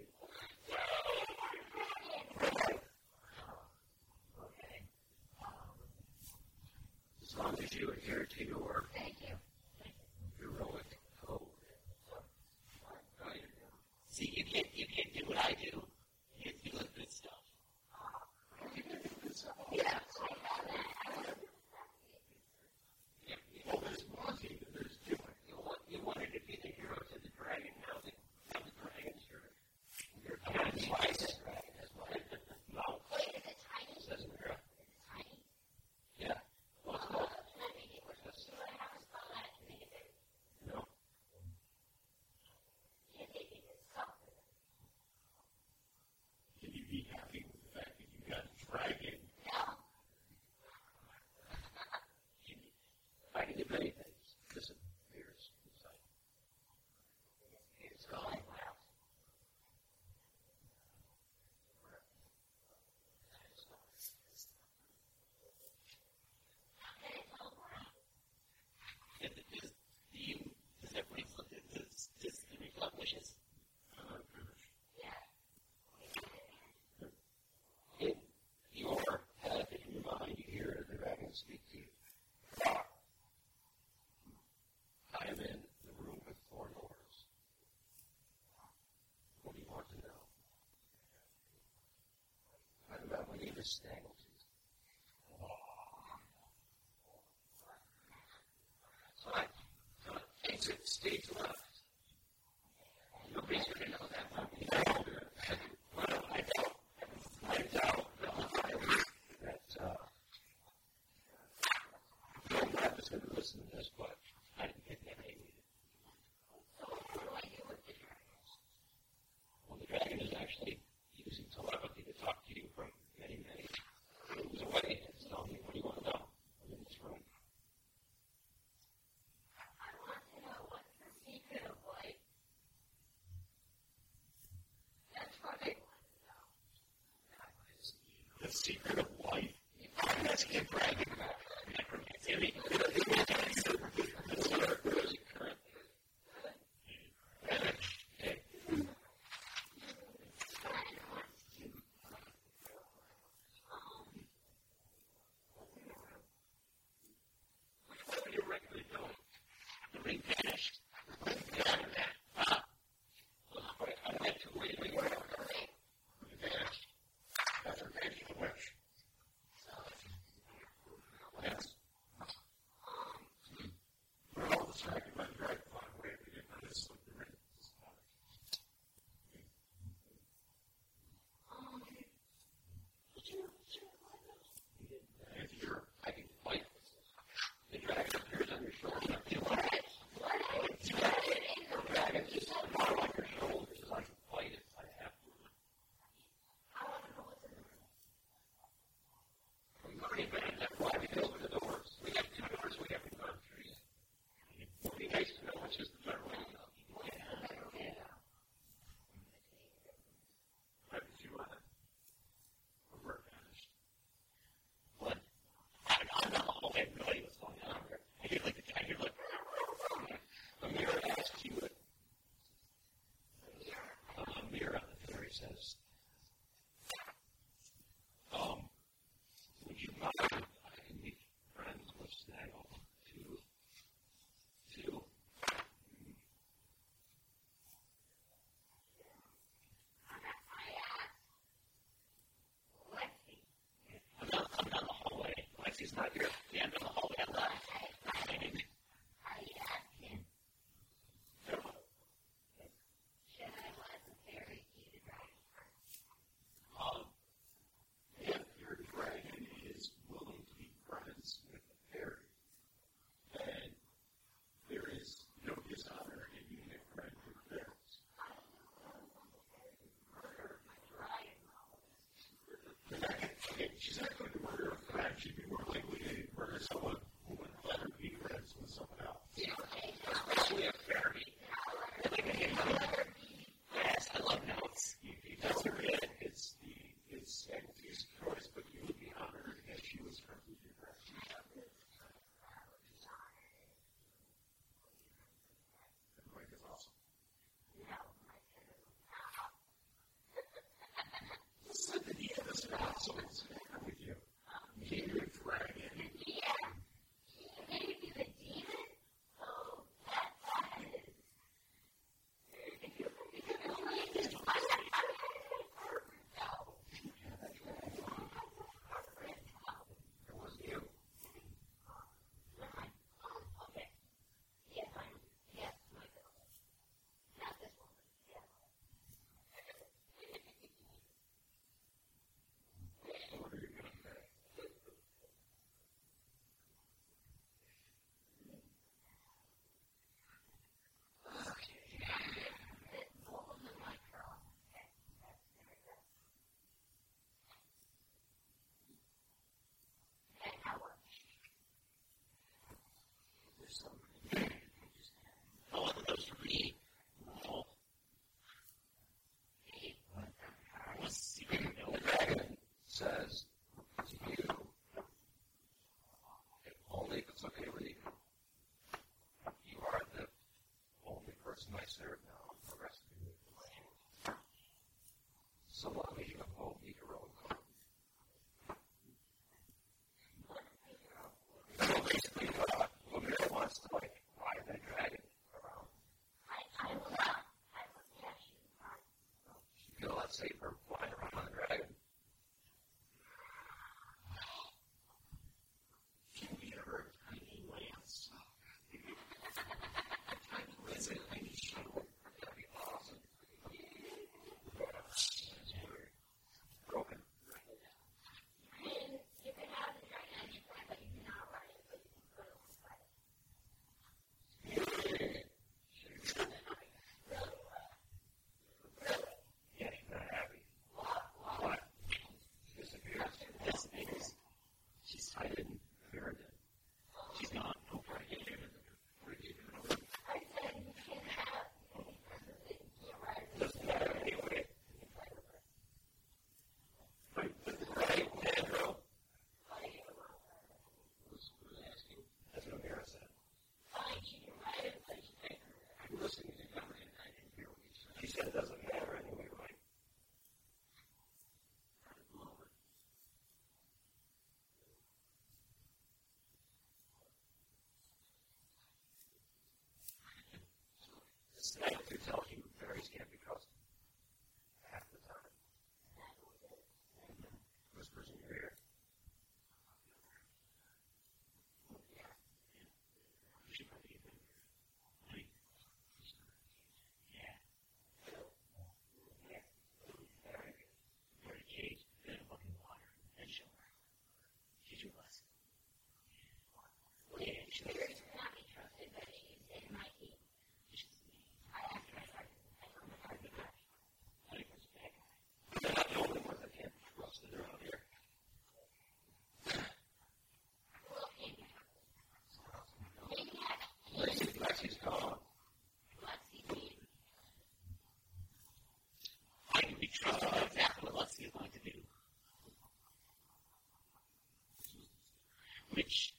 which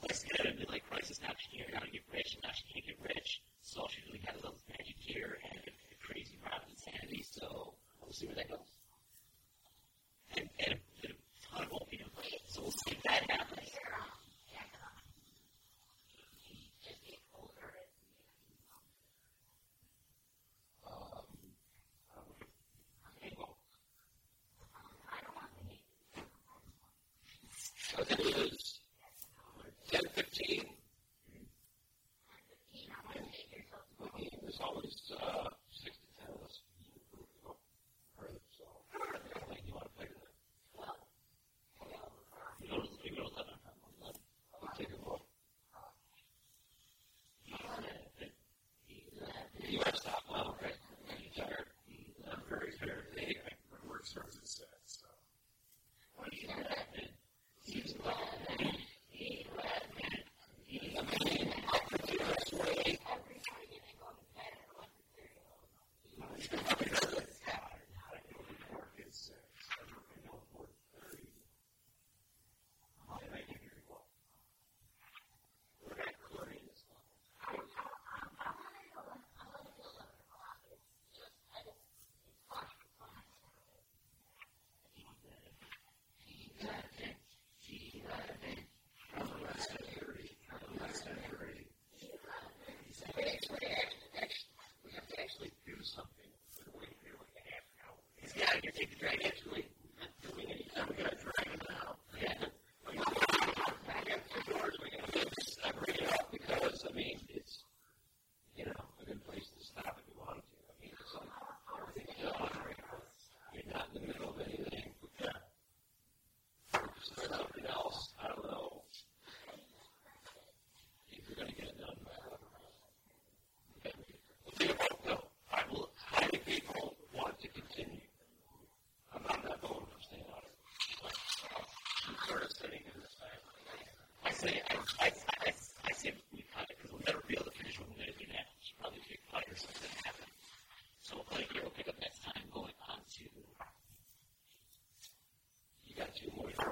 place go and be like, Christ is not here, to get rich, and now she can't get rich. So she really has all this magic here and crazy round insanity, so we'll see where that goes. Thank you.